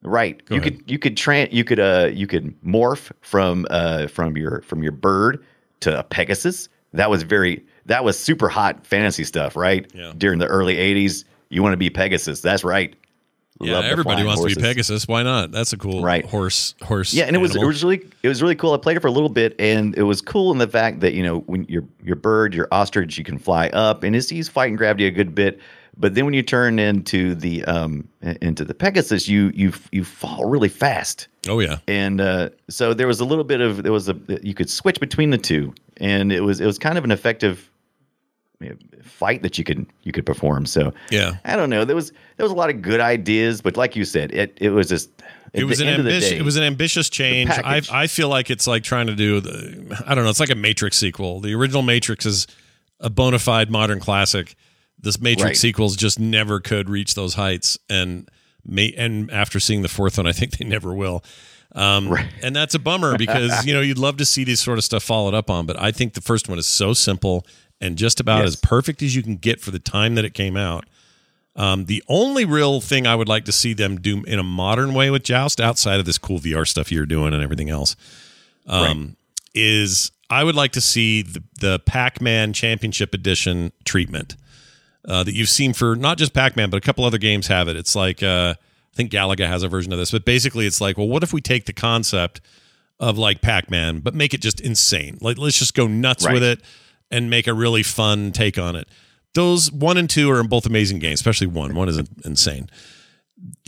right Go you ahead. could you could tran you could uh you could morph from uh from your from your bird to a pegasus. That was very that was super hot fantasy stuff right? Yeah. during the early 80s you want to be pegasus. That's right Yeah, everybody wants to be. Pegasus. Why not? That's a cool Right. horse. Horse. yeah and it was it was really it was really cool i played it for a little bit and it was cool in the fact that you know when your your bird your ostrich you can fly up and it's, he's fighting gravity a good bit but then when you turn into the um into the pegasus you you you fall really fast Oh yeah. and uh, so there was a little bit of there was a you could switch between the two, and it was it was kind of an effective fight that you could you could perform. So Yeah. I don't know. There was there was a lot of good ideas, but like you said, it it was just at It was an end of the ambitious. day- It was an ambitious change. I. I feel like it's like trying to do the. I don't know. It's like a Matrix sequel. The original Matrix is a bona fide modern classic. This Matrix Right. sequels just never could reach those heights, and may and after seeing the fourth one, I think they never will. Um, right. And that's a bummer because you know you'd love to see this sort of stuff followed up on, but I think the first one is so simple and just about Yes. as perfect as you can get for the time that it came out. Um, the only real thing I would like to see them do in a modern way with Joust, outside of this cool VR stuff you're doing and everything else, um, is I would like to see the, the Pac Man Championship Edition treatment uh, that you've seen for not just Pac Man, but a couple other games have it. It's like, uh, I think Galaga has a version of this, but basically it's like, well, what if we take the concept of like Pac Man, but make it just insane? Like, let's just go nuts Right. with it and make a really fun take on it. Those one and two are both amazing games, especially one. One is insane.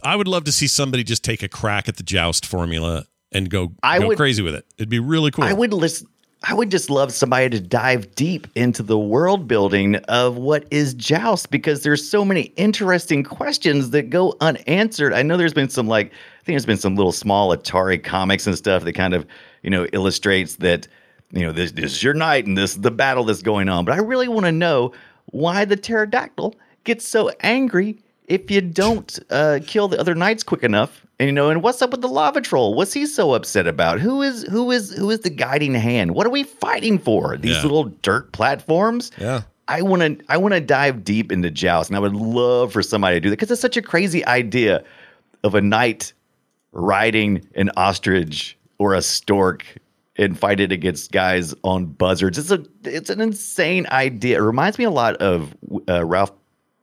I would love to see somebody just take a crack at the joust formula and go, I go would- crazy with it. It'd be really cool. I would listen. I would just love somebody to dive deep into the world building of what is Joust because there's so many interesting questions that go unanswered. I know there's been some like I think there's been some little small Atari comics and stuff that kind of you know illustrates that you know this, this is your night and this is the battle that's going on. But I really want to know why the pterodactyl gets so angry if you don't uh, kill the other knights quick enough. And you know, and what's up with the lava troll? What's he so upset about? Who is who is who is the guiding hand? What are we fighting for? These Yeah. little dirt platforms? Yeah. I want to I want to dive deep into Joust, and I would love for somebody to do that because it's such a crazy idea of a knight riding an ostrich or a stork and fight it against guys on buzzards. It's a it's an insane idea. It reminds me a lot of uh, Ralph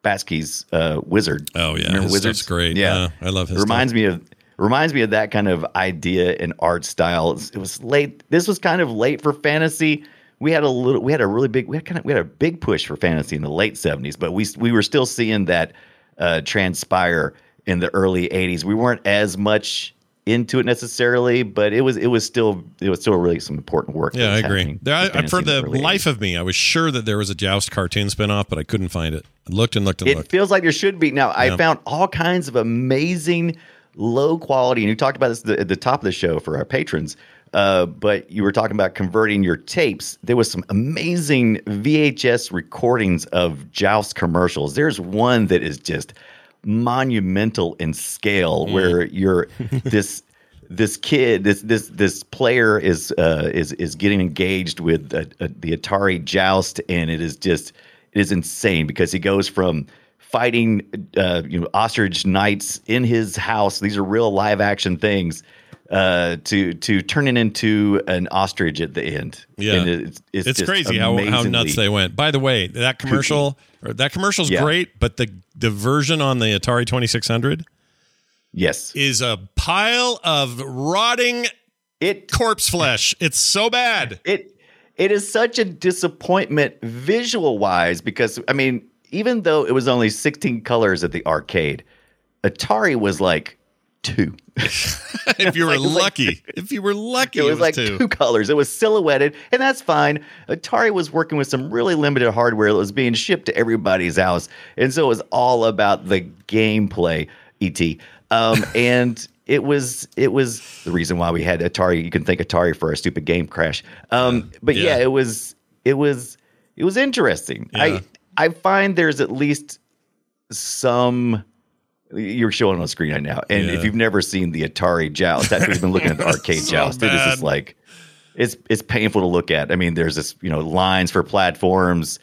Bakshi's uh, Wizard. Oh, yeah. Remember Wizards? great. Yeah, Yeah, I love his It reminds me of reminds me of that kind of idea and art style. It was, it was late. This was kind of late for fantasy. We had a little. We had a really big. We had kind of. We had a big push for fantasy in the late seventies, but we we were still seeing that uh, transpire in the early eighties. We weren't as much into it necessarily, but it was it was still it was still really some important work. Yeah, I agree. There, I, for the life of me, I was sure that there was a Joust cartoon spinoff, but I couldn't find it. I looked and looked and It looked. feels like there should be. Now, Yeah. I found all kinds of amazing low quality, and you talked about this at the, at the top of the show for our patrons. Uh, but you were talking about converting your tapes. There was some amazing VHS recordings of Joust commercials. There's one that is just monumental in scale, where you're this this kid, this this this player is uh, is is getting engaged with uh, uh, the Atari Joust, and it is just it is insane because he goes from fighting uh, you know ostrich knights in his house. These are real live action things. Uh, to to it into an ostrich at the end. Yeah. it's it's, It's just crazy how, how nuts they went. By the way, that commercial or that commercial's Yeah. great, but the the version on the Atari 2600 Yes, is a pile of rotting it corpse flesh. It's so bad. it it is such a disappointment visual wise because I mean, even though it was only 16 colors at the arcade, Atari was like two. if you were It was like- lucky, if you were lucky, It was, like two. two. colors. It was silhouetted, and that's fine. Atari was working with some really limited hardware that was being shipped to everybody's house, and so it was all about the gameplay. Et, um, and it was it was the reason why we had Atari. You can thank Atari for a stupid game crash. Um, but yeah. Yeah. it was it was it was interesting. Yeah. I I find there's at least some. You're showing on the screen right now, and Yeah. if you've never seen the Atari Joust, that's who's been looking at the arcade So Joust. It is bad. just like it's it's painful to look at. I mean, there's this you know lines for platforms.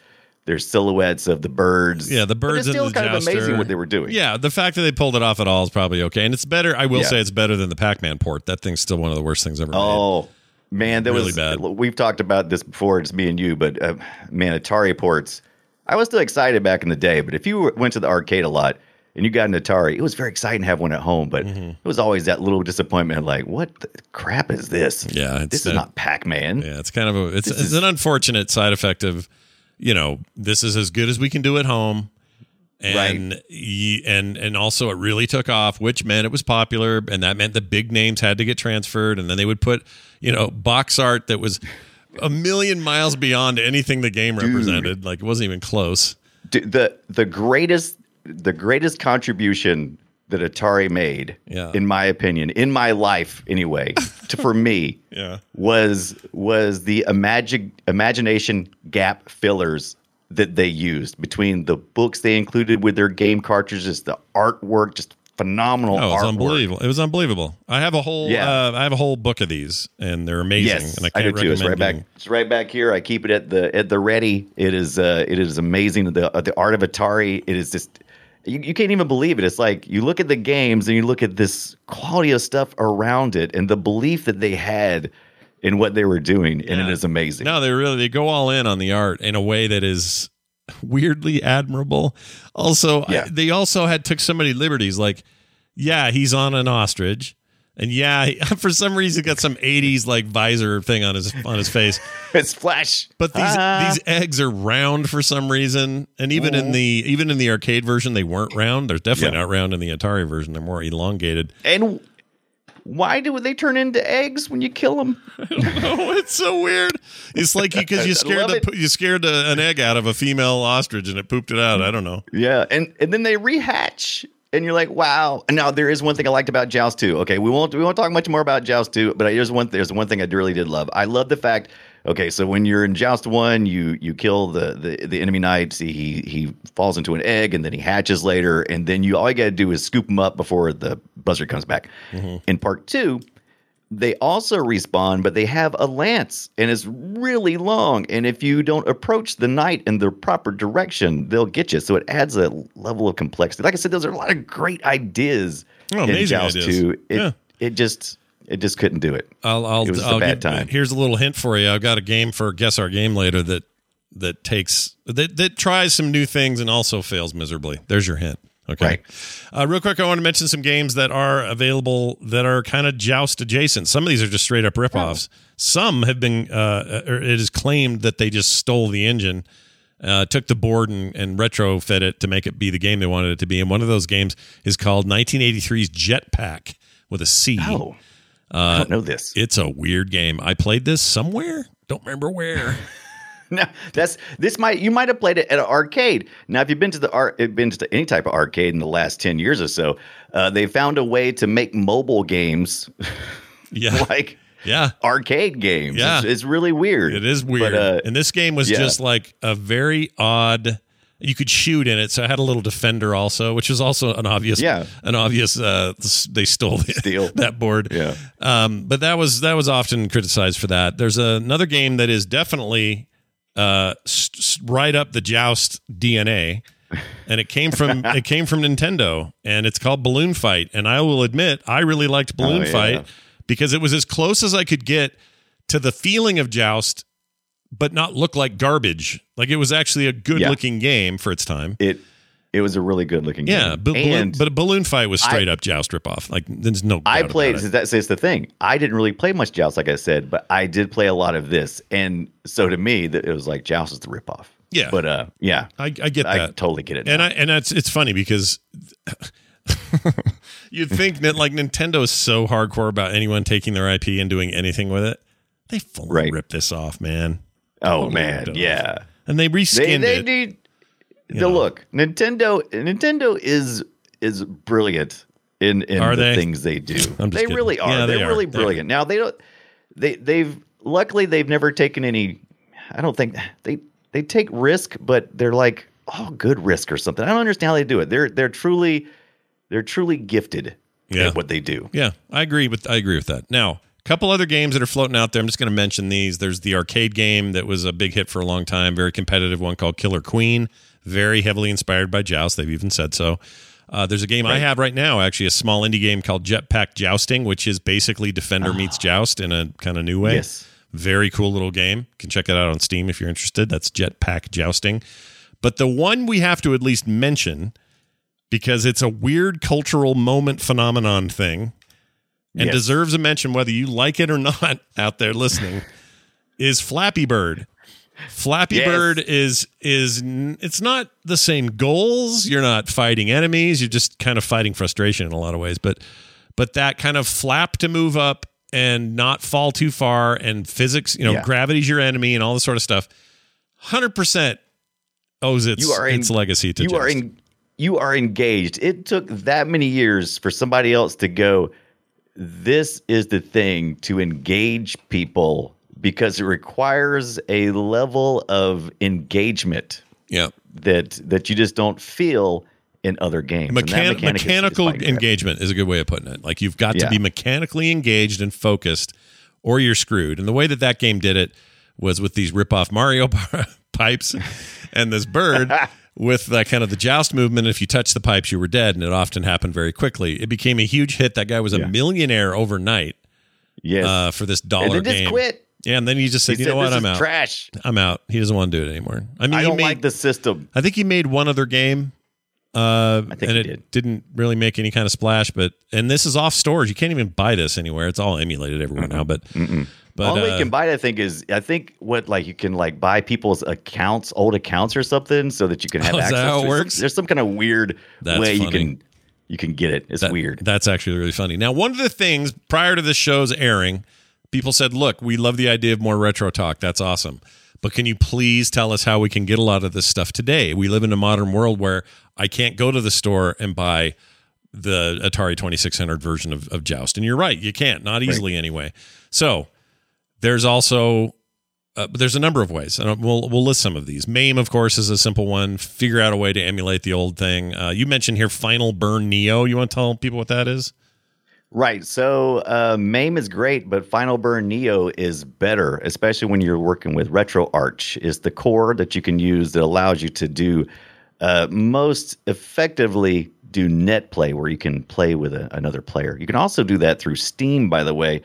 There's silhouettes of the birds. Yeah, the But birds it's still and the kind of amazing what they were doing. Yeah, the fact that they pulled it off at all is probably okay, and it's better. I will Yeah. say it's better than the Pac-Man port. That thing's still one of the worst things ever made. Oh man, that was Really was bad. We've talked about this before. It's me and you, but uh, man, Atari ports. I was still excited back in the day, but if you went to the arcade a lot and you got an Atari, it was very exciting to have one at home. But Mm-hmm. it was always that little disappointment, like, what the crap is this? Yeah, this that- is not Pac Man. Yeah, it's kind of a it's it's is- an unfortunate side effect of you know this is as good as we can do at home, and y- and and also it really took off, which meant it was popular, and that meant the big names had to get transferred, and then they would put you know box art that was a million miles beyond anything the game represented, like it wasn't even close. the the greatest the greatest contribution that Atari made, Yeah. in my opinion, in my life anyway, to, for me, Yeah. was was the imagine imagination gap fillers that they used between the books they included with their game cartridges, the artwork, just phenomenal Oh, it was artwork. unbelievable! It was unbelievable. I have a whole Yeah. uh, I have a whole book of these, and they're amazing. Yes, and I I, can't do too. It's right back. It's right back here. I keep it at the at the ready. It is uh, it is amazing. The uh, the art of Atari. It is just you, you can't even believe it. It's like you look at the games and you look at this quality of stuff around it and the belief that they had in what they were doing, and Yeah. it is amazing. No, they really they go all in on the art in a way that is weirdly admirable. Also, Yeah. I- they also had took so many liberties. Like, yeah, he's on an ostrich, and yeah, he- for some reason, got some '80s like visor thing on his on his face. it's Flash. But these Ah. these eggs are round for some reason, and even in the even in the arcade version, they weren't round. They're definitely Yeah. not round in the Atari version. They're more elongated. and why do they turn into eggs when you kill them? Oh, it's so weird. It's like because you I scared the, you scared a, an egg out of a female ostrich and it pooped it out. I don't know. Yeah, and and then they rehatch, and you're like, wow. Now there is one thing I liked about Joust 2. Okay, we won't we won't talk much more about Joust 2, but there's one there's one thing I really did love. I love the fact. Okay, so when you're in Joust One, you you kill the the, the enemy knights. He he falls into an egg, and then he hatches later, and then you all you got to do is scoop him up before the buzzard comes back. Mm-hmm. In part two, they also respawn, but they have a lance and it's really long. And if you don't approach the knight in the proper direction, they'll get you. So it adds a level of complexity. Like I said, those are a lot of great ideas Oh, in Joust ideas. 2. It, Yeah. it just it just couldn't do it. I'll I'll, It was I'll a bad give- time. Here's a little hint for you. I've got a game for guess our game later that that takes that that tries some new things and also fails miserably. There's your hint. Okay. Right. Uh, real quick, I want to mention some games that are available that are kind of joust adjacent. Some of these are just straight up ripoffs. Some have been, uh, or it is claimed that they just stole the engine, uh, took the board and, and retrofit it to make it be the game they wanted it to be. And one of those games is called 1983's Jetpack with a C. Oh, I don't know this. It's a weird game. I played this somewhere. Don't remember where. No, that's this might you might have played it at an arcade. Now, if you've been to the art, been to any type of arcade in the last ten years or so, uh, they found a way to make mobile games Yeah. like yeah. arcade games. Yeah. it's, it's really weird. It is weird. But, uh, and this game was yeah. just like a very odd. You could shoot in it, so I had a little defender also, which is also an obvious, Yeah. an obvious. Uh, they stole the, Steal. that board. Yeah. Um, but that was that was often criticized for that. There's another game that is definitely uh right up the joust DNA, and it came from it came from Nintendo, and it's called Balloon Fight. And I will admit, I really liked Balloon Oh, yeah. Fight because it was as close as I could get to the feeling of joust but not look like garbage like it was actually a good Yeah. looking game for its time it it was a really good looking yeah game. but but a balloon fight was straight up joust ripoff like there's no I played. about it. That's, that's the thing. I didn't really play much Joust, like I said, but I did play a lot of this, and so to me, that it was like Joust is the ripoff. Yeah. but uh, yeah, I, I get I that totally get it. and. I and that's it's funny because you'd think that like Nintendo is so hardcore about anyone taking their IP and doing anything with it. They fully Right. ripped this off, man. oh totally man, off. yeah. And they They reskinned they it. need the know. look. Nintendo Nintendo is is brilliant in in Are the they? things they do. They kidding. really are. Yeah, they They're are. really They're- brilliant. Now they don't. They they've luckily they've never taken any. I don't think they they take risk, but they're like oh good risk or something. I don't understand how they do it. They're they're truly they're truly gifted Yeah. at what they do. Yeah, I agree with I agree with that. Now, a couple other games that are floating out there. I'm just going to mention these. There's the arcade game that was a big hit for a long time, very competitive one called Killer Queen, very heavily inspired by Joust. They've even said so. Uh, there's a game I have right now, actually, a small indie game called Jetpack Jousting, which is basically Defender meets Joust in a kind of new way. Yes. Very cool little game. You can check it out on Steam if you're interested. That's Jetpack Jousting. But the one we have to at least mention because it's a weird cultural moment phenomenon thing and Yes. deserves a mention whether you like it or not out there listening is Flappy Bird. Flappy Yes. Bird is is it's not the same goals. You're not fighting enemies. You're just kind of fighting frustration in a lot of ways. But but that kind of flap to move up and not fall too far and physics, you know, Yeah. gravity's your enemy and all this sort of stuff. Hundred percent owes its You are in- its legacy to you are in, you are engaged. It took that many years for somebody else to go. This is the thing to engage people because it requires a level of engagement yeah. that that you just don't feel in other games. Mechan- mechanic is- is mechanical fine to grab. engagement is a good way of putting it. Like you've got to be mechanically engaged and focused, or you're screwed. And the way that that game did it was with these rip-off Mario pipes and this bird with that kind of the joust movement. If you touch the pipes, you were dead, and it often happened very quickly. It became a huge hit. That guy was a Yeah. millionaire overnight Yes, uh, for this dollar and then just game. quit. Yeah, and then he just said, He "You said, know what? I'm out. Trash. I'm out." He doesn't want to do it anymore. I mean, I he don't made, like the system. I think he made one other game. Uh, I think and he it did. not really make any kind of splash. But and this is off storage. You can't even buy this anywhere. It's all emulated everywhere now. But but All uh, you can buy, I think, is I think what like you can like buy people's accounts, old accounts or something, so that you can have Oh, access. how it There's some- works? There's some kind of weird That's way you can you can get it. It's that- weird. That's actually really funny. Now, one of the things prior to this show's airing, people said, "Look, we love the idea of more retro talk. That's awesome." But can you please tell us how we can get a lot of this stuff today? We live in a modern world where I can't go to the store and buy the Atari 2600 version of, of Joust. And you're right, you can't, not easily anyway. So there's also uh, but there's a number of ways, and we'll we'll list some of these. MAME, of course, is a simple one. Figure out a way to emulate the old thing. Uh, you mentioned here Final Burn Neo. You want to tell people what that is? Right. So uh, MAME is great, but Final Burn Neo is better, especially when you're working with RetroArch. Is the core that you can use that allows you to do uh, most effectively do net play, where you can play with a, another player. You can also do that through Steam, by the way.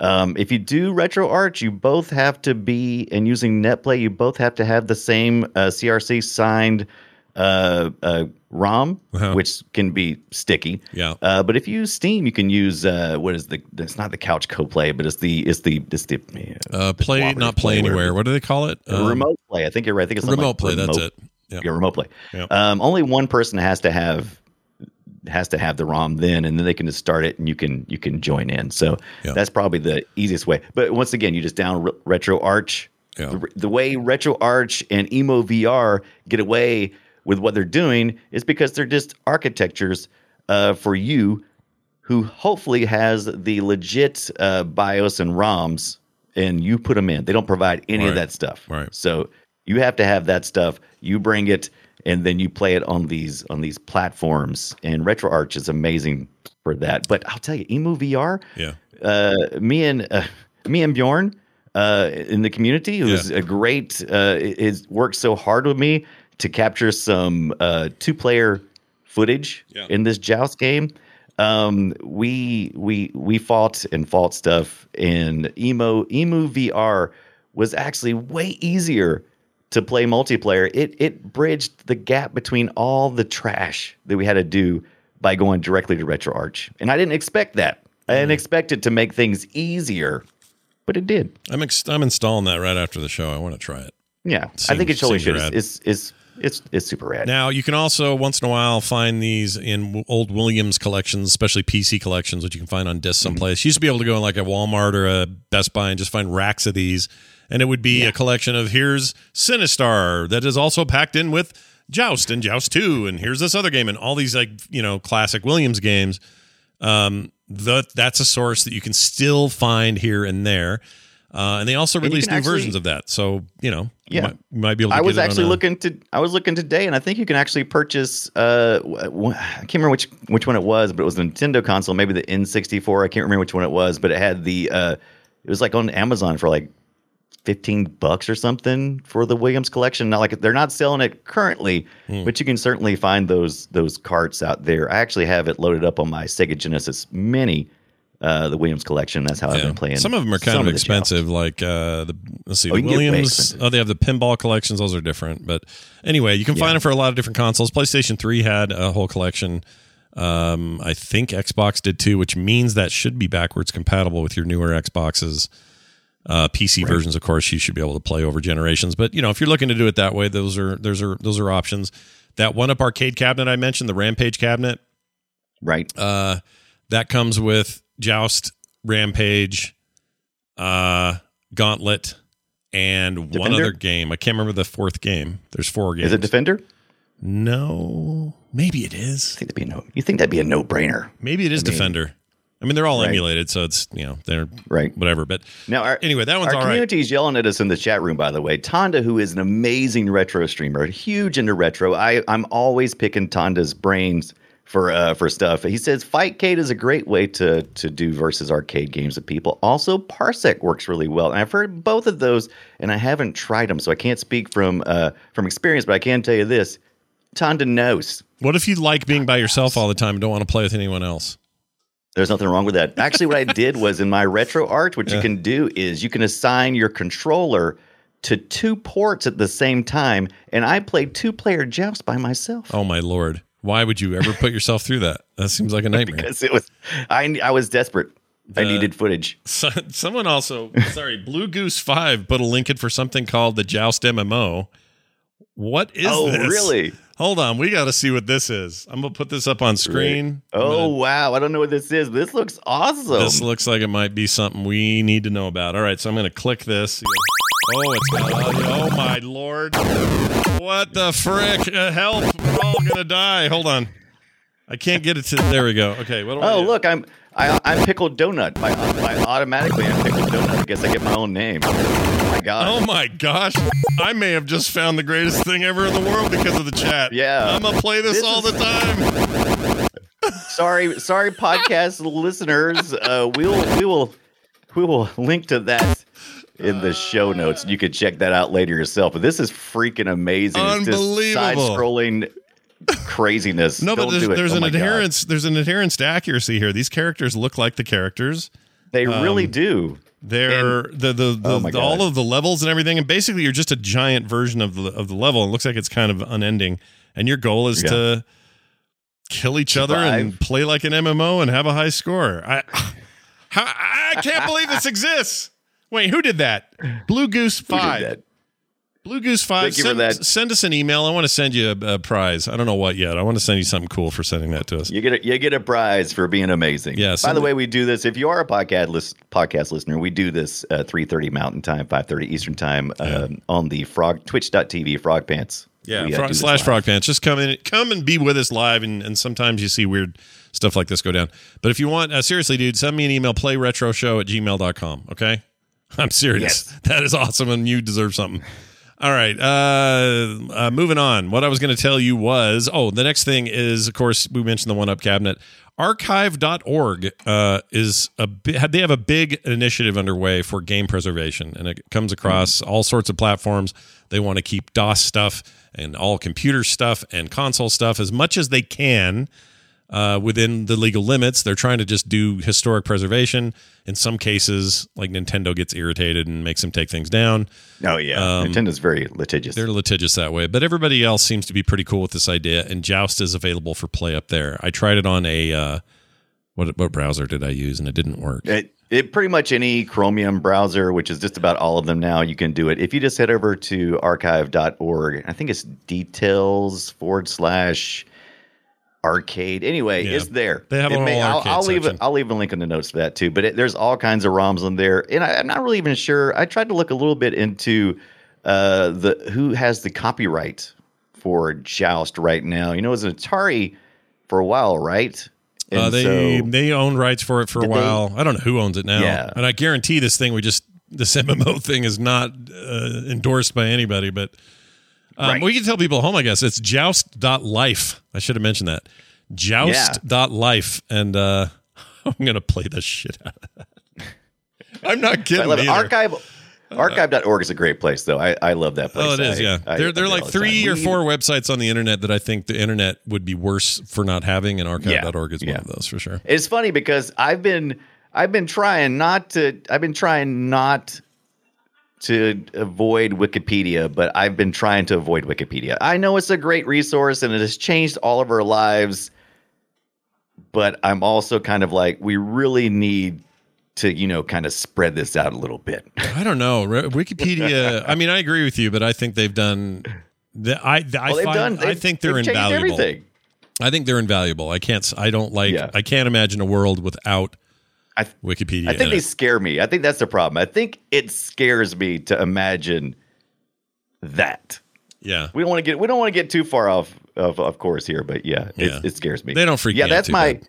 Um, if you do RetroArch, you both have to be, and using NetPlay, you both have to have the same uh, CRC signed uh, uh, ROM, Uh-huh. which can be sticky. Yeah. Uh, but if you use Steam, you can use uh, what is the? It's not the couch co-play, but it's the it's the it's the Uh, play, not play anywhere. What do they call it? Uh, Um, remote play. I think you're right. I think it's remote like play. That's it. Yeah. Yeah, remote play. Um, only one person has to have has to have the ROM then, and then they can just start it, and you can you can join in. So Yeah. that's probably the easiest way. But once again, you just down Re- RetroArch. Yeah. The, the way RetroArch and Emu VR get away with what they're doing is because they're just architectures uh, for you who hopefully has the legit uh, BIOS and ROMs, and you put them in. They don't provide any Right. of that stuff. Right. So you have to have that stuff. You bring it, and then you play it on these on these platforms. And RetroArch is amazing for that. But I'll tell you, Emu VR. Yeah. Uh, me and uh, me and Bjorn uh, in the community, who's Yeah. a great, uh, is worked so hard with me to capture some uh, two player footage Yeah. in this joust game. Um, we we we fought and fought stuff, in emo emu VR was actually way easier to play multiplayer. It it bridged the gap between all the trash that we had to do by going directly to RetroArch, and I didn't expect that. I Mm. didn't expect it to make things easier, but it did. I'm ex- I'm installing that right after the show. I want to try it. Yeah, I think it totally seems should. rad. It's, it's it's it's super rad. Now you can also once in a while find these in old Williams collections, especially PC collections, which you can find on disc Mm-hmm. someplace. You used to be able to go in like a Walmart or a Best Buy and just find racks of these, and it would be a collection of here's Sinistar that is also packed in with Joust and Joust Two, and here's this other game, and all these like you know classic Williams games. Um, the, that's a source that you can still find here and there. Uh, and they also you release new actually- versions of that. So, you know, you Yeah. might, you might be able to I get was actually a- looking to I was looking today, and I think you can actually purchase. Uh, w- w- I can't remember which which one it was, but it was a Nintendo console, maybe the N64. I can't remember which one it was, but it had the. Uh, it was like on Amazon for like fifteen bucks or something for the Williams collection. Not like they're not selling it currently, Hmm. but you can certainly find those those carts out there. I actually have it loaded up on my Sega Genesis Mini. Uh, the Williams collection. That's how I've been playing. Some of them are kind of Joust. expensive. Like uh, the let's see, Oh, the you can get way Williams. Oh, they have the pinball collections. Those are different. But anyway, you can find them for a lot of different consoles. PlayStation Three had a whole collection. Um, I think Xbox did too, which means that should be backwards compatible with your newer Xboxes. Uh, PC versions, of course, you should be able to play over generations. But you know, if you're looking to do it that way, those are those are those are options. That one up arcade cabinet I mentioned, the Rampage cabinet, right? uh, that comes with Joust, Rampage, uh, Gauntlet, and one other game. I can't remember the fourth game. There's four games. Is it Defender? no, maybe it is. I think that'd be a no. You think that'd be a no brainer, Maybe it is I mean- Defender. I mean, they're all Right. emulated, so it's you know they're right? whatever. But Now, our, anyway, that one's our all right. community's yelling at us in the chat room. By the way, Tonda, who is an amazing retro streamer, huge into retro. I I'm always picking Tonda's brains for uh for stuff. He says Fightcade is a great way to to do versus arcade games with people. Also, Parsec works really well, and I've heard both of those, and I haven't tried them, so I can't speak from uh from experience. But I can tell you this: Tonda knows. What if you like being by yourself all the time and don't want to play with anyone else? There's nothing wrong with that. Actually, what I did was in my RetroArch, what you can do is you can assign your controller to two ports at the same time, and I played two player joust by myself. Oh my lord! Why would you ever put yourself through that? That seems like a nightmare. Because it was, I I was desperate. I uh, needed footage. So, someone also, sorry, Blue Goose Five put a link in for something called the Joust MMO. What is this? oh, this? really? Hold on, we got to see what this is. I'm gonna put this up on screen. Oh, gonna- wow. I don't know what this is. This looks awesome. this looks like it might be something we need to know about. All right, so I'm gonna click this. Oh, it's audio. Oh my lord! What the frick? Uh, help! We're all gonna die. Hold on. I can't get it to. There we go. Okay. What do I oh, do? look, I'm I, I'm pickled donut. By, by automatically, I'm pickled donut. I guess I get my own name. Oh my god. Oh my gosh. I may have just found the greatest thing ever in the world because of the chat. Yeah. I'm going to play this, This all is- the time. sorry, sorry, podcast listeners. Uh, we will, we will, we will link to that in the show notes. You can check that out later yourself. But this is freaking amazing. Unbelievable. side-scrolling craziness. No, Don't there's, do it. there's Oh an my God. adherence. There's an adherence to accuracy here. These characters look like the characters. They really um, do. They're the the, the, Oh the- all of the levels and everything, and basically you're just a giant version of the of the level. It looks like it's kind of unending, and your goal is Yeah. to kill each other and play like an MMO and have a high score. I, how, I can't believe this exists. Wait, who did that? Blue Goose Five. Blue Goose Five. Thank you for send, that. send us an email. I want to send you a, a prize. I don't know what yet. I want to send you something cool for sending that to us. You get a, you get a prize for being amazing. Yeah, By the way, we do this. If you are a podcast list, podcast listener, we do this uh, three thirty Mountain Time, five thirty Eastern Time um, on the Frog Twitch.tv Frog Pants. Yeah, We, uh, frog, slash live. frog pants. Just come in, come and be with us live, and, and sometimes you see weird stuff like this go down. But if you want, uh, seriously, dude, send me an email, playretroshow at gmail.com. Okay? I'm serious. That is awesome, and you deserve something. All right. Uh, uh, moving on. What I was going to tell you was oh, the next thing is, of course, we mentioned the one up cabinet. Archive.org uh, is a they have a big initiative underway for game preservation, and it comes across all sorts of platforms. They want to keep DOS stuff and all computer stuff and console stuff as much as they can uh, within the legal limits. They're trying to just do historic preservation. In some cases, like Nintendo gets irritated and makes them take things down. Oh yeah, Nintendo's very litigious. They're litigious that way, but everybody else seems to be pretty cool with this idea. And Joust is available for play up there. I tried it on a uh, what what browser did I use, and it didn't work. It, it pretty much any Chromium browser, which is just about all of them now, you can do it. If you just head over to archive.org, I think it's details forward slash arcade. Anyway, Yeah. it's there. They have It a whole I'll, I'll leave it. I'll leave a link in the notes for that too. But it, there's all kinds of ROMs on there, and I, I'm not really even sure. I tried to look a little bit into uh, the who has the copyright for Joust right now. You know, it was an Atari for a while, right? Uh, they so- they own rights for it for a Did they- while. I don't know who owns it now, Yeah. and I guarantee this thing we just this MMO thing is not uh, endorsed by anybody. But um, Right. we can tell people at home, I guess it's joust.life. I should have mentioned that joust.life, and uh, I'm gonna play the shit out of that. I'm not I kidding. love it. either. Archive archive.org is a great place though. I, I love that place. Oh, it is. I- Yeah, I- there I there are like all the time. three or four websites on the internet that I think the internet would be worse for not having, and archive.org is one yeah. of those for sure. It's funny because I've been I've been trying not to I've been trying not to avoid Wikipedia, but I've been trying to avoid Wikipedia. I know it's a great resource and it has changed all of our lives, but I'm also kind of like we really need to, you know, kind of spread this out a little bit. I don't know. Wikipedia. I mean, I agree with you, but I think they've done. The, I I, Well, they've find, done I think they're invaluable. everything. I think they're invaluable. I can't. I don't like. Yeah. I can't imagine a world without I Wikipedia. I think they it. scare me. I think that's the problem. I think it scares me to imagine that. Yeah. We don't want to get we don't want to get too far off of of course here, but yeah, Yeah. It, it scares me. They don't freak Yeah, me out Yeah, that's my bad.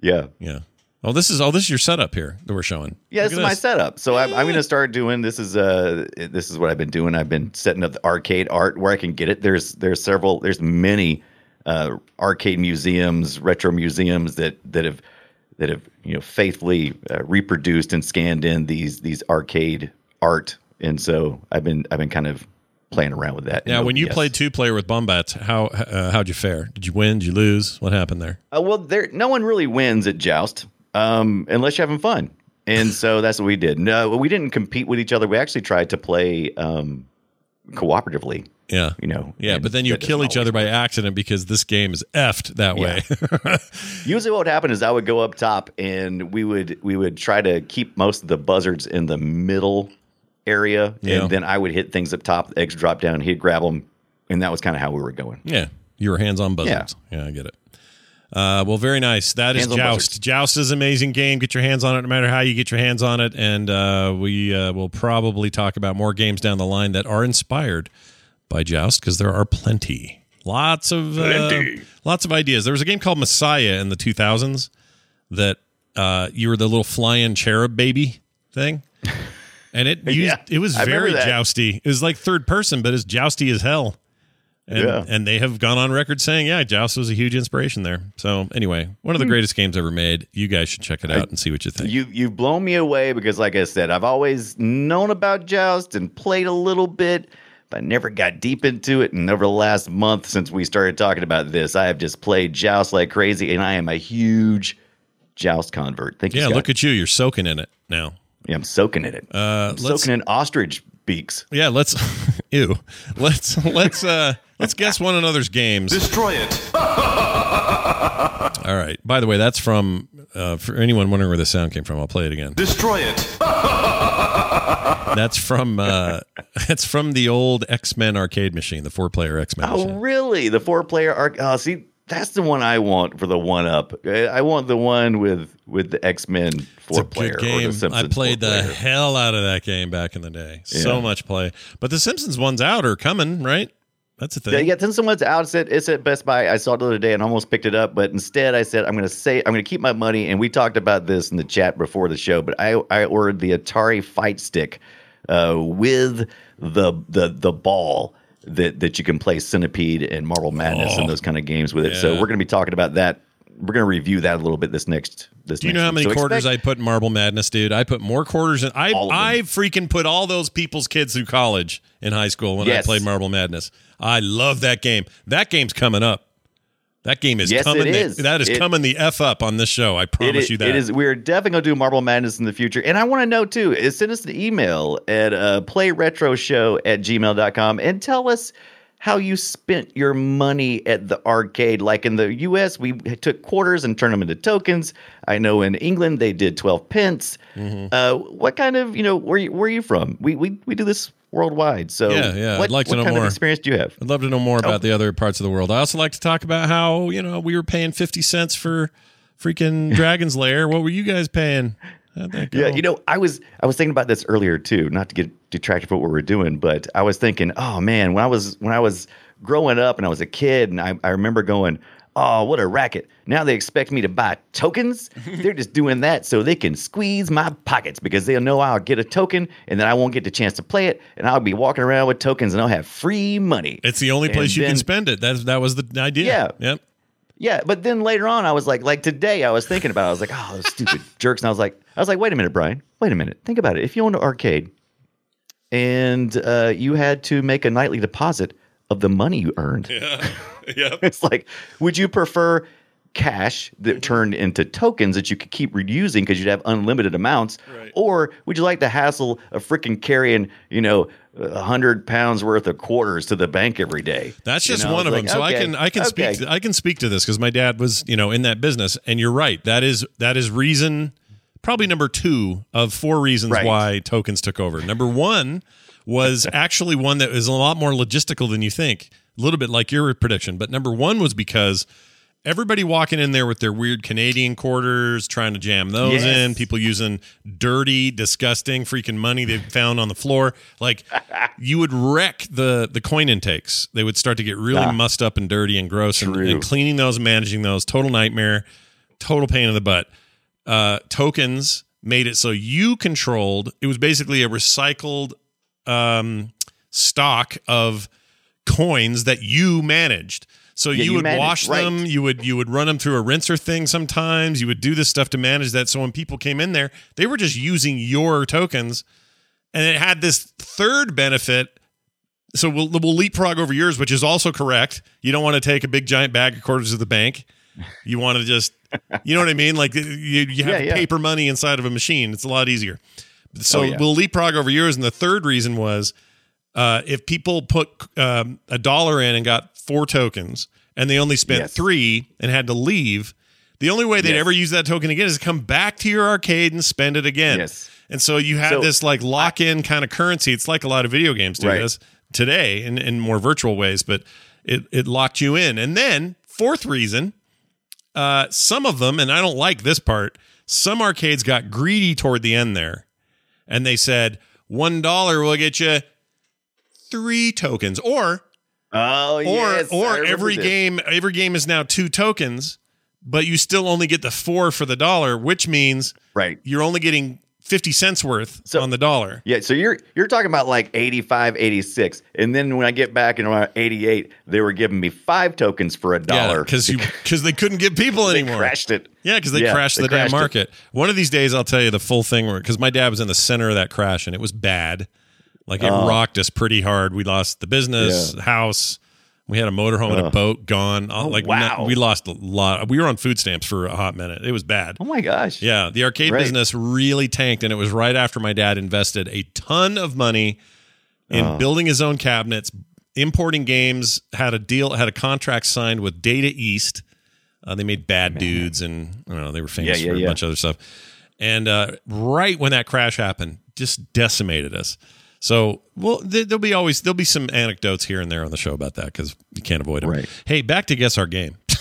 yeah. Yeah. Oh, this is oh, this is your setup here that we're showing. Yeah, Look this is my setup. So I'm, I'm going to start doing this is uh this is what I've been doing. I've been setting up the arcade art where I can get it. There's there's several there's many uh, arcade museums, retro museums that that have that have you know faithfully uh, reproduced and scanned in these these arcade art. And so I've been I've been kind of playing around with that. Now, when you played two player with Bombats, how uh, how'd you fare? Did you win? Did you lose? What happened there? Uh, well, there no one really wins at joust um, unless you're having fun, and so that's what we did. No, we didn't compete with each other. We actually tried to play um, cooperatively. Yeah. You know, Yeah, but then you kill each other by accident because this game is effed that way. Usually, what would happen is I would go up top, and we would we would try to keep most of the buzzards in the middle area, Yeah. and then I would hit things up top. The eggs drop down. He'd grab them, and that was kind of how we were going. yeah, you were hands on buzzards. Yeah. I get it. Uh, well, very nice. That is Hands on Joust. buzzards. Joust is an amazing game. Get your hands on it, no matter how you get your hands on it. And uh, we uh, will probably talk about more games down the line that are inspired by Joust because there are plenty. Lots of uh, lots of ideas. There was a game called Messiah in the 2000s that uh, you were the little flying cherub baby thing. And it used, Yeah, it was I very jousty. It was like third person, but as jousty as hell. And, Yeah. and they have gone on record saying, yeah, Joust was a huge inspiration there. So anyway, one of Hmm. the greatest games ever made. You guys should check it out and see what you think. You you've blown me away because, like I said, I've always known about Joust and played a little bit, I never got deep into it. And over the last month since we started talking about this, I have just played Joust like crazy, and I am a huge Joust convert. Thank you. yeah, Scott. look at you. You're soaking in it now. Yeah, I'm soaking in it. Uh, I'm let's, soaking in ostrich beaks. yeah, let's, ew. Let's, let's, uh, let's guess one another's games. Destroy it. all right. By the way, that's from uh, for anyone wondering where the sound came from. I'll play it again. Destroy it. That's from uh, that's from the old X Men arcade machine, the four player X Men. Oh, really? The four player arc. Oh, see, that's the one I want for the one up. I want the one with with the X Men It's four a player. game. I played the hell out of that game back in the day. So much play. But the Simpsons one's out or coming, right? That's a thing. Yeah, yeah. Then someone's out. It's at, it's at Best Buy. I saw it the other day and almost picked it up, but instead I said I'm going to say I'm going to keep my money. And we talked about this in the chat before the show. But I I ordered the Atari Fight Stick uh, with the the the ball that that you can play Centipede and Marble Madness and those kind of games with it. So Oh. We're going to be talking about that. We're going to review that a little bit this next this. Do you know how many So quarters expect- I put in Marble Madness, dude? I put more quarters in. I All of them. I freaking put all those people's kids through college in high school when Yes. I played Marble Madness. I love that game. That game's coming up. That game is Yes, coming. it the- that is It- coming the f up on this show. I promise is, you that. it is. We're definitely gonna do Marble Madness in the future, and I want to know too. Is send us an email at uh, playretroshow at gmail.com and tell us how you spent your money at the arcade. Like in the U.S., we took quarters and turned them into tokens. I know in England they did twelve pence. Mm-hmm. Uh, what kind of you know where you, where are you from? We we we do this worldwide. So Yeah, yeah, I'd like to what know kind more. of experience do you have? I'd love to know more Oh. about the other parts of the world. I also like to talk about how you know we were paying fifty cents for freaking Dragon's Lair. What were you guys paying? How'd that go? Yeah, oh. you know, I was I was thinking about this earlier too, not to get detracted from what we were doing, but I was thinking, oh man, when I was when I was growing up and I was a kid, and I, I remember going, oh, what a racket! Now they expect me to buy tokens. They're just doing that so they can squeeze my pockets because they'll know I'll get a token and then I won't get the chance to play it, and I'll be walking around with tokens and I'll have free money. It's the only And place you can spend it. That that was the idea. Yeah. Yep. Yeah, but then later on, I was like, like today, I was thinking about. it. I was like, oh, those stupid jerks. And I was like, I was like, wait a minute, Brian, wait a minute. Think about it. If you owned an arcade and uh, you had to make a nightly deposit of the money you earned, Yeah. yep. it's like, would you prefer cash that mm-hmm. turned into tokens that you could keep reusing because you'd have unlimited amounts, Right. or would you like the hassle of freaking carrying, you know, a hundred pounds worth of quarters to the bank every day? That's You just know, one of them. like, So I can I can okay. speak to, I can speak to this because my dad was you know in that business, and you're right. That is that is reason probably number two of four reasons Right. why tokens took over. Number one was actually one that is a lot more logistical than you think. A little bit like your prediction, but number one was because everybody walking in there with their weird Canadian quarters, trying to jam those Yes. in, people using dirty, disgusting freaking money they found on the floor. Like you would wreck the the coin intakes. They would start to get really mussed up and dirty and gross and, and cleaning those, managing those, total nightmare, total pain in the butt. Uh, tokens made it so you controlled it was basically a recycled um, stock of coins that you managed. So Yeah, you, you would wash right. them, you would you would run them through a rinser thing sometimes. You would do this stuff to manage that. So when people came in there, they were just using your tokens, and it had this third benefit. So we'll we'll leapfrog over yours, which is also correct. You don't want to take a big giant bag of quarters to the bank. You want to just, you know what I mean? Like you, you have Yeah, yeah. paper money inside of a machine. It's a lot easier. So Oh, we'll leapfrog over yours. And the third reason was uh, if people put um, a dollar in and got four tokens and they only spent Yes. three and had to leave, the only way they'd Yes. ever use that token again is to come back to your arcade and spend it again. Yes. And so you had So- this like lock in kind of currency. It's like a lot of video games do Right. this today in, in more virtual ways, but it, it locked you in. And then, fourth reason, uh, some of them, and I don't like this part, some arcades got greedy toward the end there. And they said, $1 will get you three tokens. Or Oh, or yes. Or every this. game every game is now two tokens, but you still only get the four for the dollar, which means Right. you're only getting 50 cents worth So- on the dollar. Yeah, so you're you're talking about like 85, 86. And then when I get back in around 88, they were giving me five tokens for a dollar. because you because they couldn't get people they anymore. crashed it. Yeah, because they Yeah, crashed they the damn crashed it. market. One of these days, I'll tell you the full thing. Because my dad was in the center of that crash, and it was bad. Like it rocked us pretty hard. We lost the business, Oh. Yeah. house. We had a motorhome and a boat gone. All- like Oh, wow. we lost a lot. We were on food stamps for a hot minute. It was bad. Oh my gosh. Yeah, the arcade Right. business really tanked, and it was right after my dad invested a ton of money in Oh. building his own cabinets, importing games. Had a deal, had a contract signed with Data East Uh, they made Bad Dudes, and I don't know they were famous Yeah, yeah, for a yeah. bunch of other stuff. And uh, right when that crash happened, just decimated us. So, well, there- there'll be always there'll be some anecdotes here and there on the show about that because you can't avoid them. Right. Hey, back to guess our game.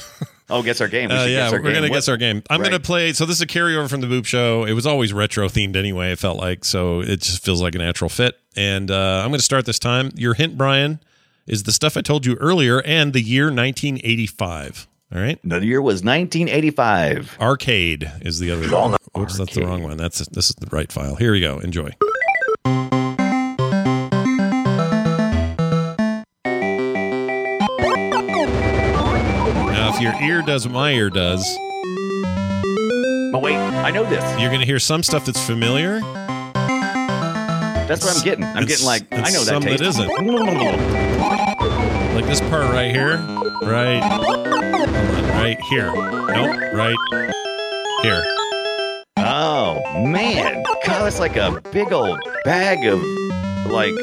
Oh, guess our game. We uh, yeah, guess our we're game. gonna What- guess our game. I'm gonna play. So this is a carryover from the Boop Show. It was always retro themed anyway. It felt like so. It just feels like a natural fit. And uh, I'm gonna start this time. Your hint, Brian, is the stuff I told you earlier, and the year 1985. All right. The year was 1985. Arcade is the other. Long Oops, that's the wrong one. That's this is the right file. Here we go. Enjoy. Your ear does what my ear does, But wait, I know this. you're going to hear some stuff that's familiar. That's what I'm getting. I'm It's- getting like I know that some that taste. isn't. Like this part right here. Right. On. Right here. Nope. Right here. Oh man, God, it's like a big old bag of like.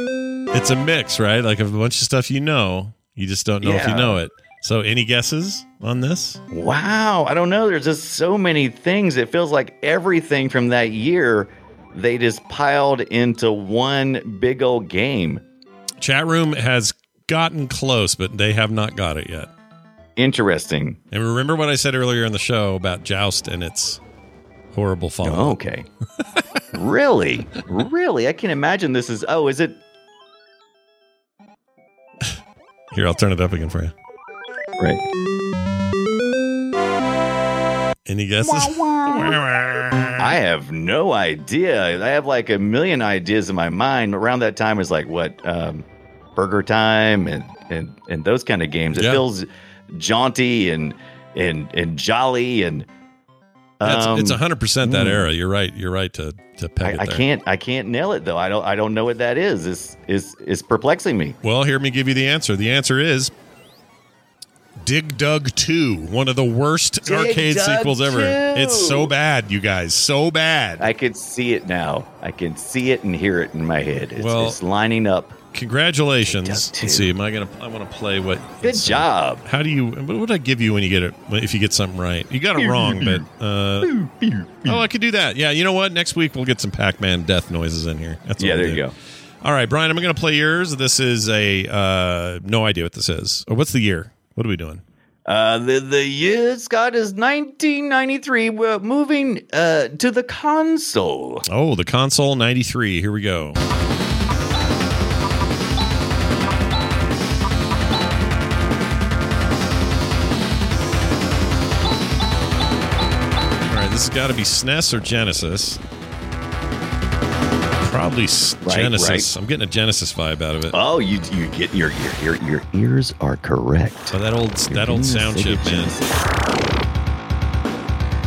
It's a mix, right? Like a bunch of stuff you know. You just don't know if you know it. So, any guesses on this? Wow, I don't know. There's just so many things. It feels like everything from that year they just piled into one big old game. Chat room has gotten close, but they have not got it yet. Interesting. And remember what I said earlier in the show about Joust and its horrible follow. Oh, okay. really? Really? I can imagine this is. Oh, is it? Here, I'll turn it up again for you. Right. Any guesses? I have no idea. I have like a million ideas in my mind. Around that time is like what um, Burger Time and and and those kind of games. It Yeah. feels jaunty and and and jolly and. That's, um, it's hundred percent that hmm. era. You're right. You're right to to peg it I, I can't I can't nail it though. I don't I don't know what that is. Is is is perplexing me. Well, hear me give you the answer. The answer is Dig Dug 2, one of the worst Dig arcade Dug sequels ever. 2. It's so bad, you guys. So bad. I can see it now. I can see it and hear it in my head. It's, Well- it's lining up. Congratulations. Dig Dug Let's see. Am I gonna? I want to play what? Good job. How do you? What would I give you when you get it? If you get something right, you got it wrong, but uh, oh, I could do that. Yeah, you know what? Next week we'll get some Pac-Man death noises in here. That's Yeah, we'll there you go. All right, Brian, I'm going to play yours. This is a uh, no idea what this is. Or what's the year? What are we doing? Uh, the the year Scott is 1993. We're moving uh, to the console. Oh, the console 93. Here we go. All right, this has got to be SNES or Genesis. Probably Right, Genesis. right. I'm getting a Genesis vibe out of it. Oh, you you get your your your, your ears are correct. So that old that old sound chip, man,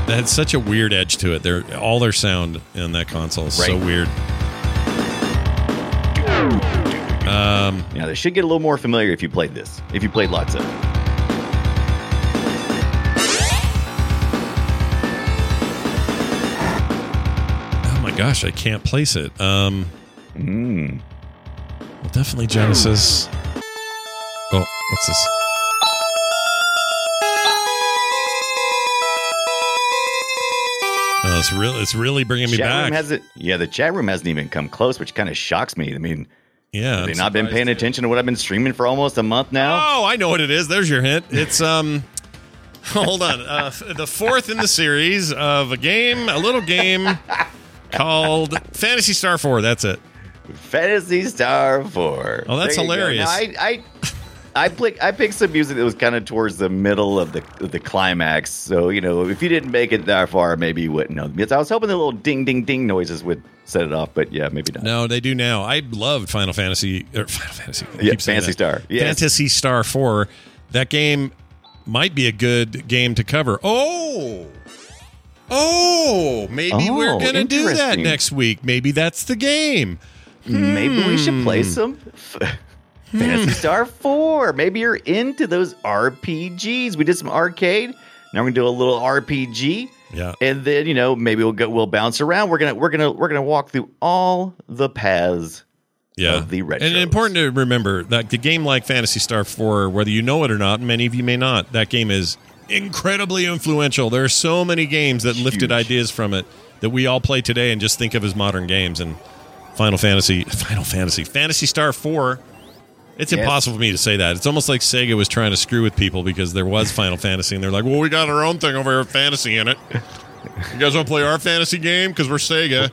that had such a weird edge to it. They're all their sound in that console is so weird. Um, Yeah, they should get a little more familiar if you played this. If you played lots of. it. Gosh, I can't place it. Um, Mm. well, definitely Genesis. Oh, what's this? Oh, it's really, it's really bringing me Chat back. hasn't. Yeah, the chat room hasn't even come close, which kind of shocks me. I mean, yeah, have they I'm not been paying too. attention to what I've been streaming for almost a month now? Oh, I know what it is. There's your hint. It's um. Hold on. Uh, the fourth in the series of a game, a little game called Phantasy Star Four. That's it. Phantasy Star Four. Oh, that's hilarious. Now, I, I, I picked I picked some music that was kind of towards the middle of the of the climax. So you know, if you didn't make it that far, maybe you wouldn't know. Because I was hoping the little ding ding ding noises would set it off, but yeah, maybe not. No, they do now. I loved Final Fantasy or Final Fantasy. I Yeah, keep Fantasy. Star. Yes. Phantasy Star Four. That game might be a good game to cover. Oh. Oh, maybe Oh, we're gonna do that next week. Maybe that's the game. Maybe we should play Hmm. some f- Phantasy Star 4. Maybe you're into those RPGs. We did some arcade. Now we're gonna do a little RPG. Yeah. And then, you know, maybe we'll go we'll bounce around. We're gonna we're gonna we're gonna walk through all the paths. yeah. of the and retros. important to remember that the game like Phantasy Star 4, whether you know it or not, many of you may not, that game is incredibly influential. There are so many games that lifted ideas from it that we all play today and just think of as modern games. And Final Fantasy, Final Fantasy, Phantasy Star Four. It's Yes. impossible for me to say that. It's almost like Sega was trying to screw with people because there was Final Fantasy, and they're like, "Well, we got our own thing over here fantasy in it. You guys want to play our fantasy game because we're Sega?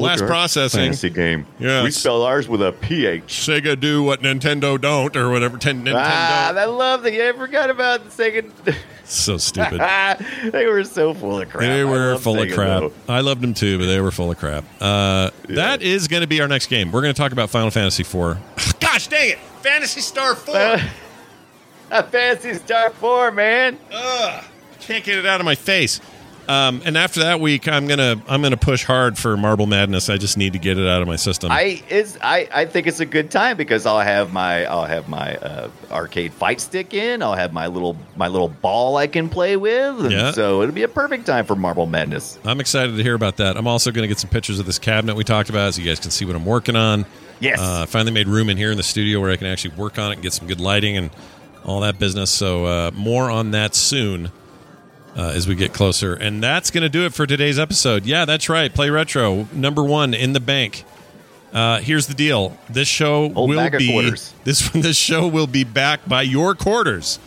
Blast processing. Fantasy game. Yes. We spell ours with a PH. Sega do what Nintendo don't, or whatever. Ten, Nintendo. Ah, I love that. I forgot about the Sega. so stupid. they were so full of crap. They were full of crap. though. I loved them too, but they were full of crap. Uh, That is going to be our next game. We're going to talk about Final Fantasy IV. Gosh dang it! Phantasy Star 4! Uh, a Phantasy Star 4, man. Ugh, can't get it out of my face. Um, and after that week, I'm gonna I'm gonna push hard for Marble Madness. I just need to get it out of my system. I is I, I think it's a good time because I'll have my I'll have my uh, arcade fight stick in. I'll have my little my little ball I can play with. and Yeah. So it'll be a perfect time for Marble Madness. I'm excited to hear about that. I'm also going to get some pictures of this cabinet we talked about, so you guys can see what I'm working on. Yes. Uh, I finally made room in here in the studio where I can actually work on it and get some good lighting and all that business. So uh, more on that soon uh, as we get closer. And that's going to do it for today's episode. Yeah, that's right. Play retro number one in the bank. Uh, here's the deal. This show Old will be quarters. this this show will be backed by your quarters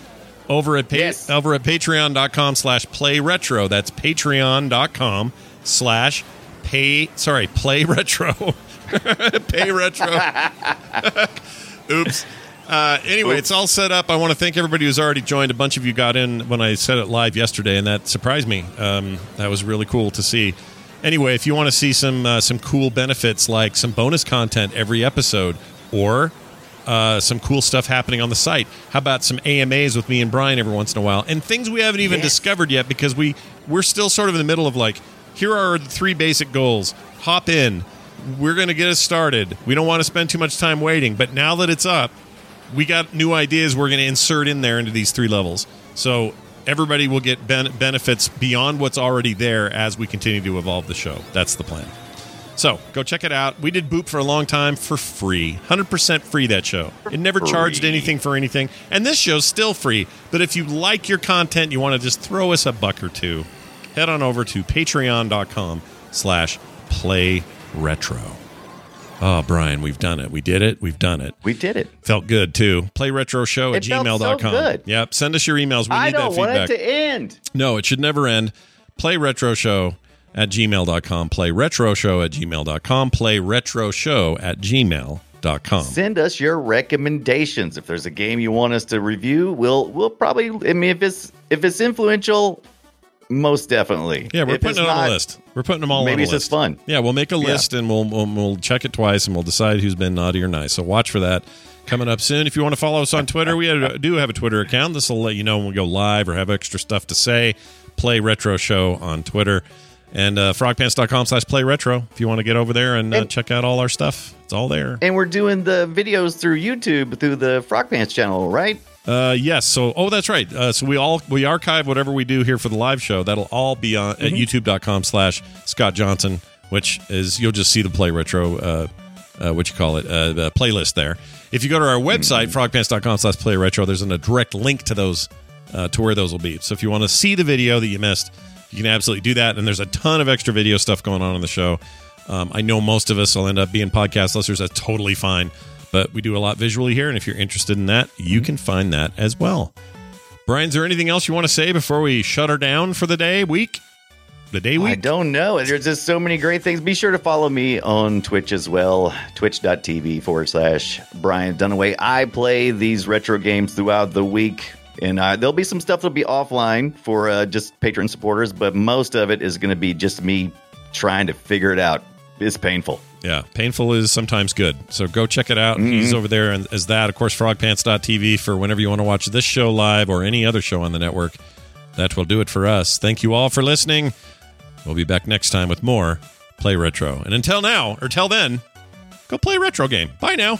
over at pa- Yes. over at patreon.com slash play retro. That's patreon.com slash pay sorry, play retro. pay retro. Oops. Uh, anyway, it's all set up. I want to thank everybody who's already joined. A bunch of you got in when I said it live yesterday, and that surprised me. Um, that was really cool to see. Anyway, if you want to see some uh, some cool benefits like some bonus content every episode, or uh, some cool stuff happening on the site, how about some AMAs with me and Brian every once in a while, and things we haven't even Yes. discovered yet because we we're still sort of in the middle of like here are the three basic goals. Hop in. We're going to get us started. We don't want to spend too much time waiting, but now that it's up, we got new ideas we're going to insert in there into these three levels. So everybody will get ben- benefits beyond what's already there as we continue to evolve the show. That's the plan. So go check it out. We did Boop for a long time for free, hundred percent free. That show. It never charged anything for anything, and this show's still free. But if you like your content, you want to just throw us a buck or two, head on over to Patreon.com/slash Play Retro. Oh, Brian, we've done it. We did it. We've done it. We did it. Felt good too. Play retro show at It felt so gmail.com. good. Yep. Send us your emails. We I need that don't want feedback. it to end. No, it should never end. Play retro show at gmail.com. Play retro show at gmail.com. Play retro show at gmail.com. Send us your recommendations. If there's a game you want us to review, we'll we'll probably. I mean, if it's if it's influential, most definitely. Yeah, we're If putting it on not, a list. We're putting them all maybe on a it's list. just fun. Yeah, we'll make a Yeah. list and we'll, we'll we'll check it twice and we'll decide who's been naughty or nice. So watch for that coming up soon. If you want to follow us on Twitter, we do have a Twitter account. This will let you know when we go live or have extra stuff to say. Play Retro Show on Twitter and uh, frogpants.com slash play retro if you want to get over there and, uh, And- check out all our stuff. It's all there. And we're doing the videos through YouTube through the Frog Pants channel, right? Uh, yes. So, oh, that's right. Uh, so we all we archive whatever we do here for the live show. That'll all be on Mm-hmm. at youtube.com slash Scott Johnson, which is you'll just see the play retro. Uh, uh, what you call it? Uh, the playlist there. If you go to our website Mm-hmm. frogpants.com slash play retro, there's a direct link to those uh, to where those will be. So if you want to see the video that you missed, you can absolutely do that. And there's a ton of extra video stuff going on on the show. Um, I know most of us will end up being podcast listeners. That's totally fine. But we do a lot visually here. And if you're interested in that, you can find that as well. Brian, is there anything else you want to say before we shut her down for the day, week? The day week? I don't know. There's just so many great things. Be sure to follow me on Twitch as well. Twitch.tv forward slash Brian Dunaway. I play these retro games throughout the week. And uh, there'll be some stuff that'll be offline for uh, just patron supporters, but most of it is going to be just me trying to figure it out. It's painful. Yeah, painful is sometimes good. So go check it out. He's mm-hmm. over there and as that. Of course, frogpants.tv for whenever you want to watch this show live or any other show on the network. That will do it for us. Thank you all for listening. We'll be back next time with more Play Retro. And until now, or till then, go play a retro game. Bye now.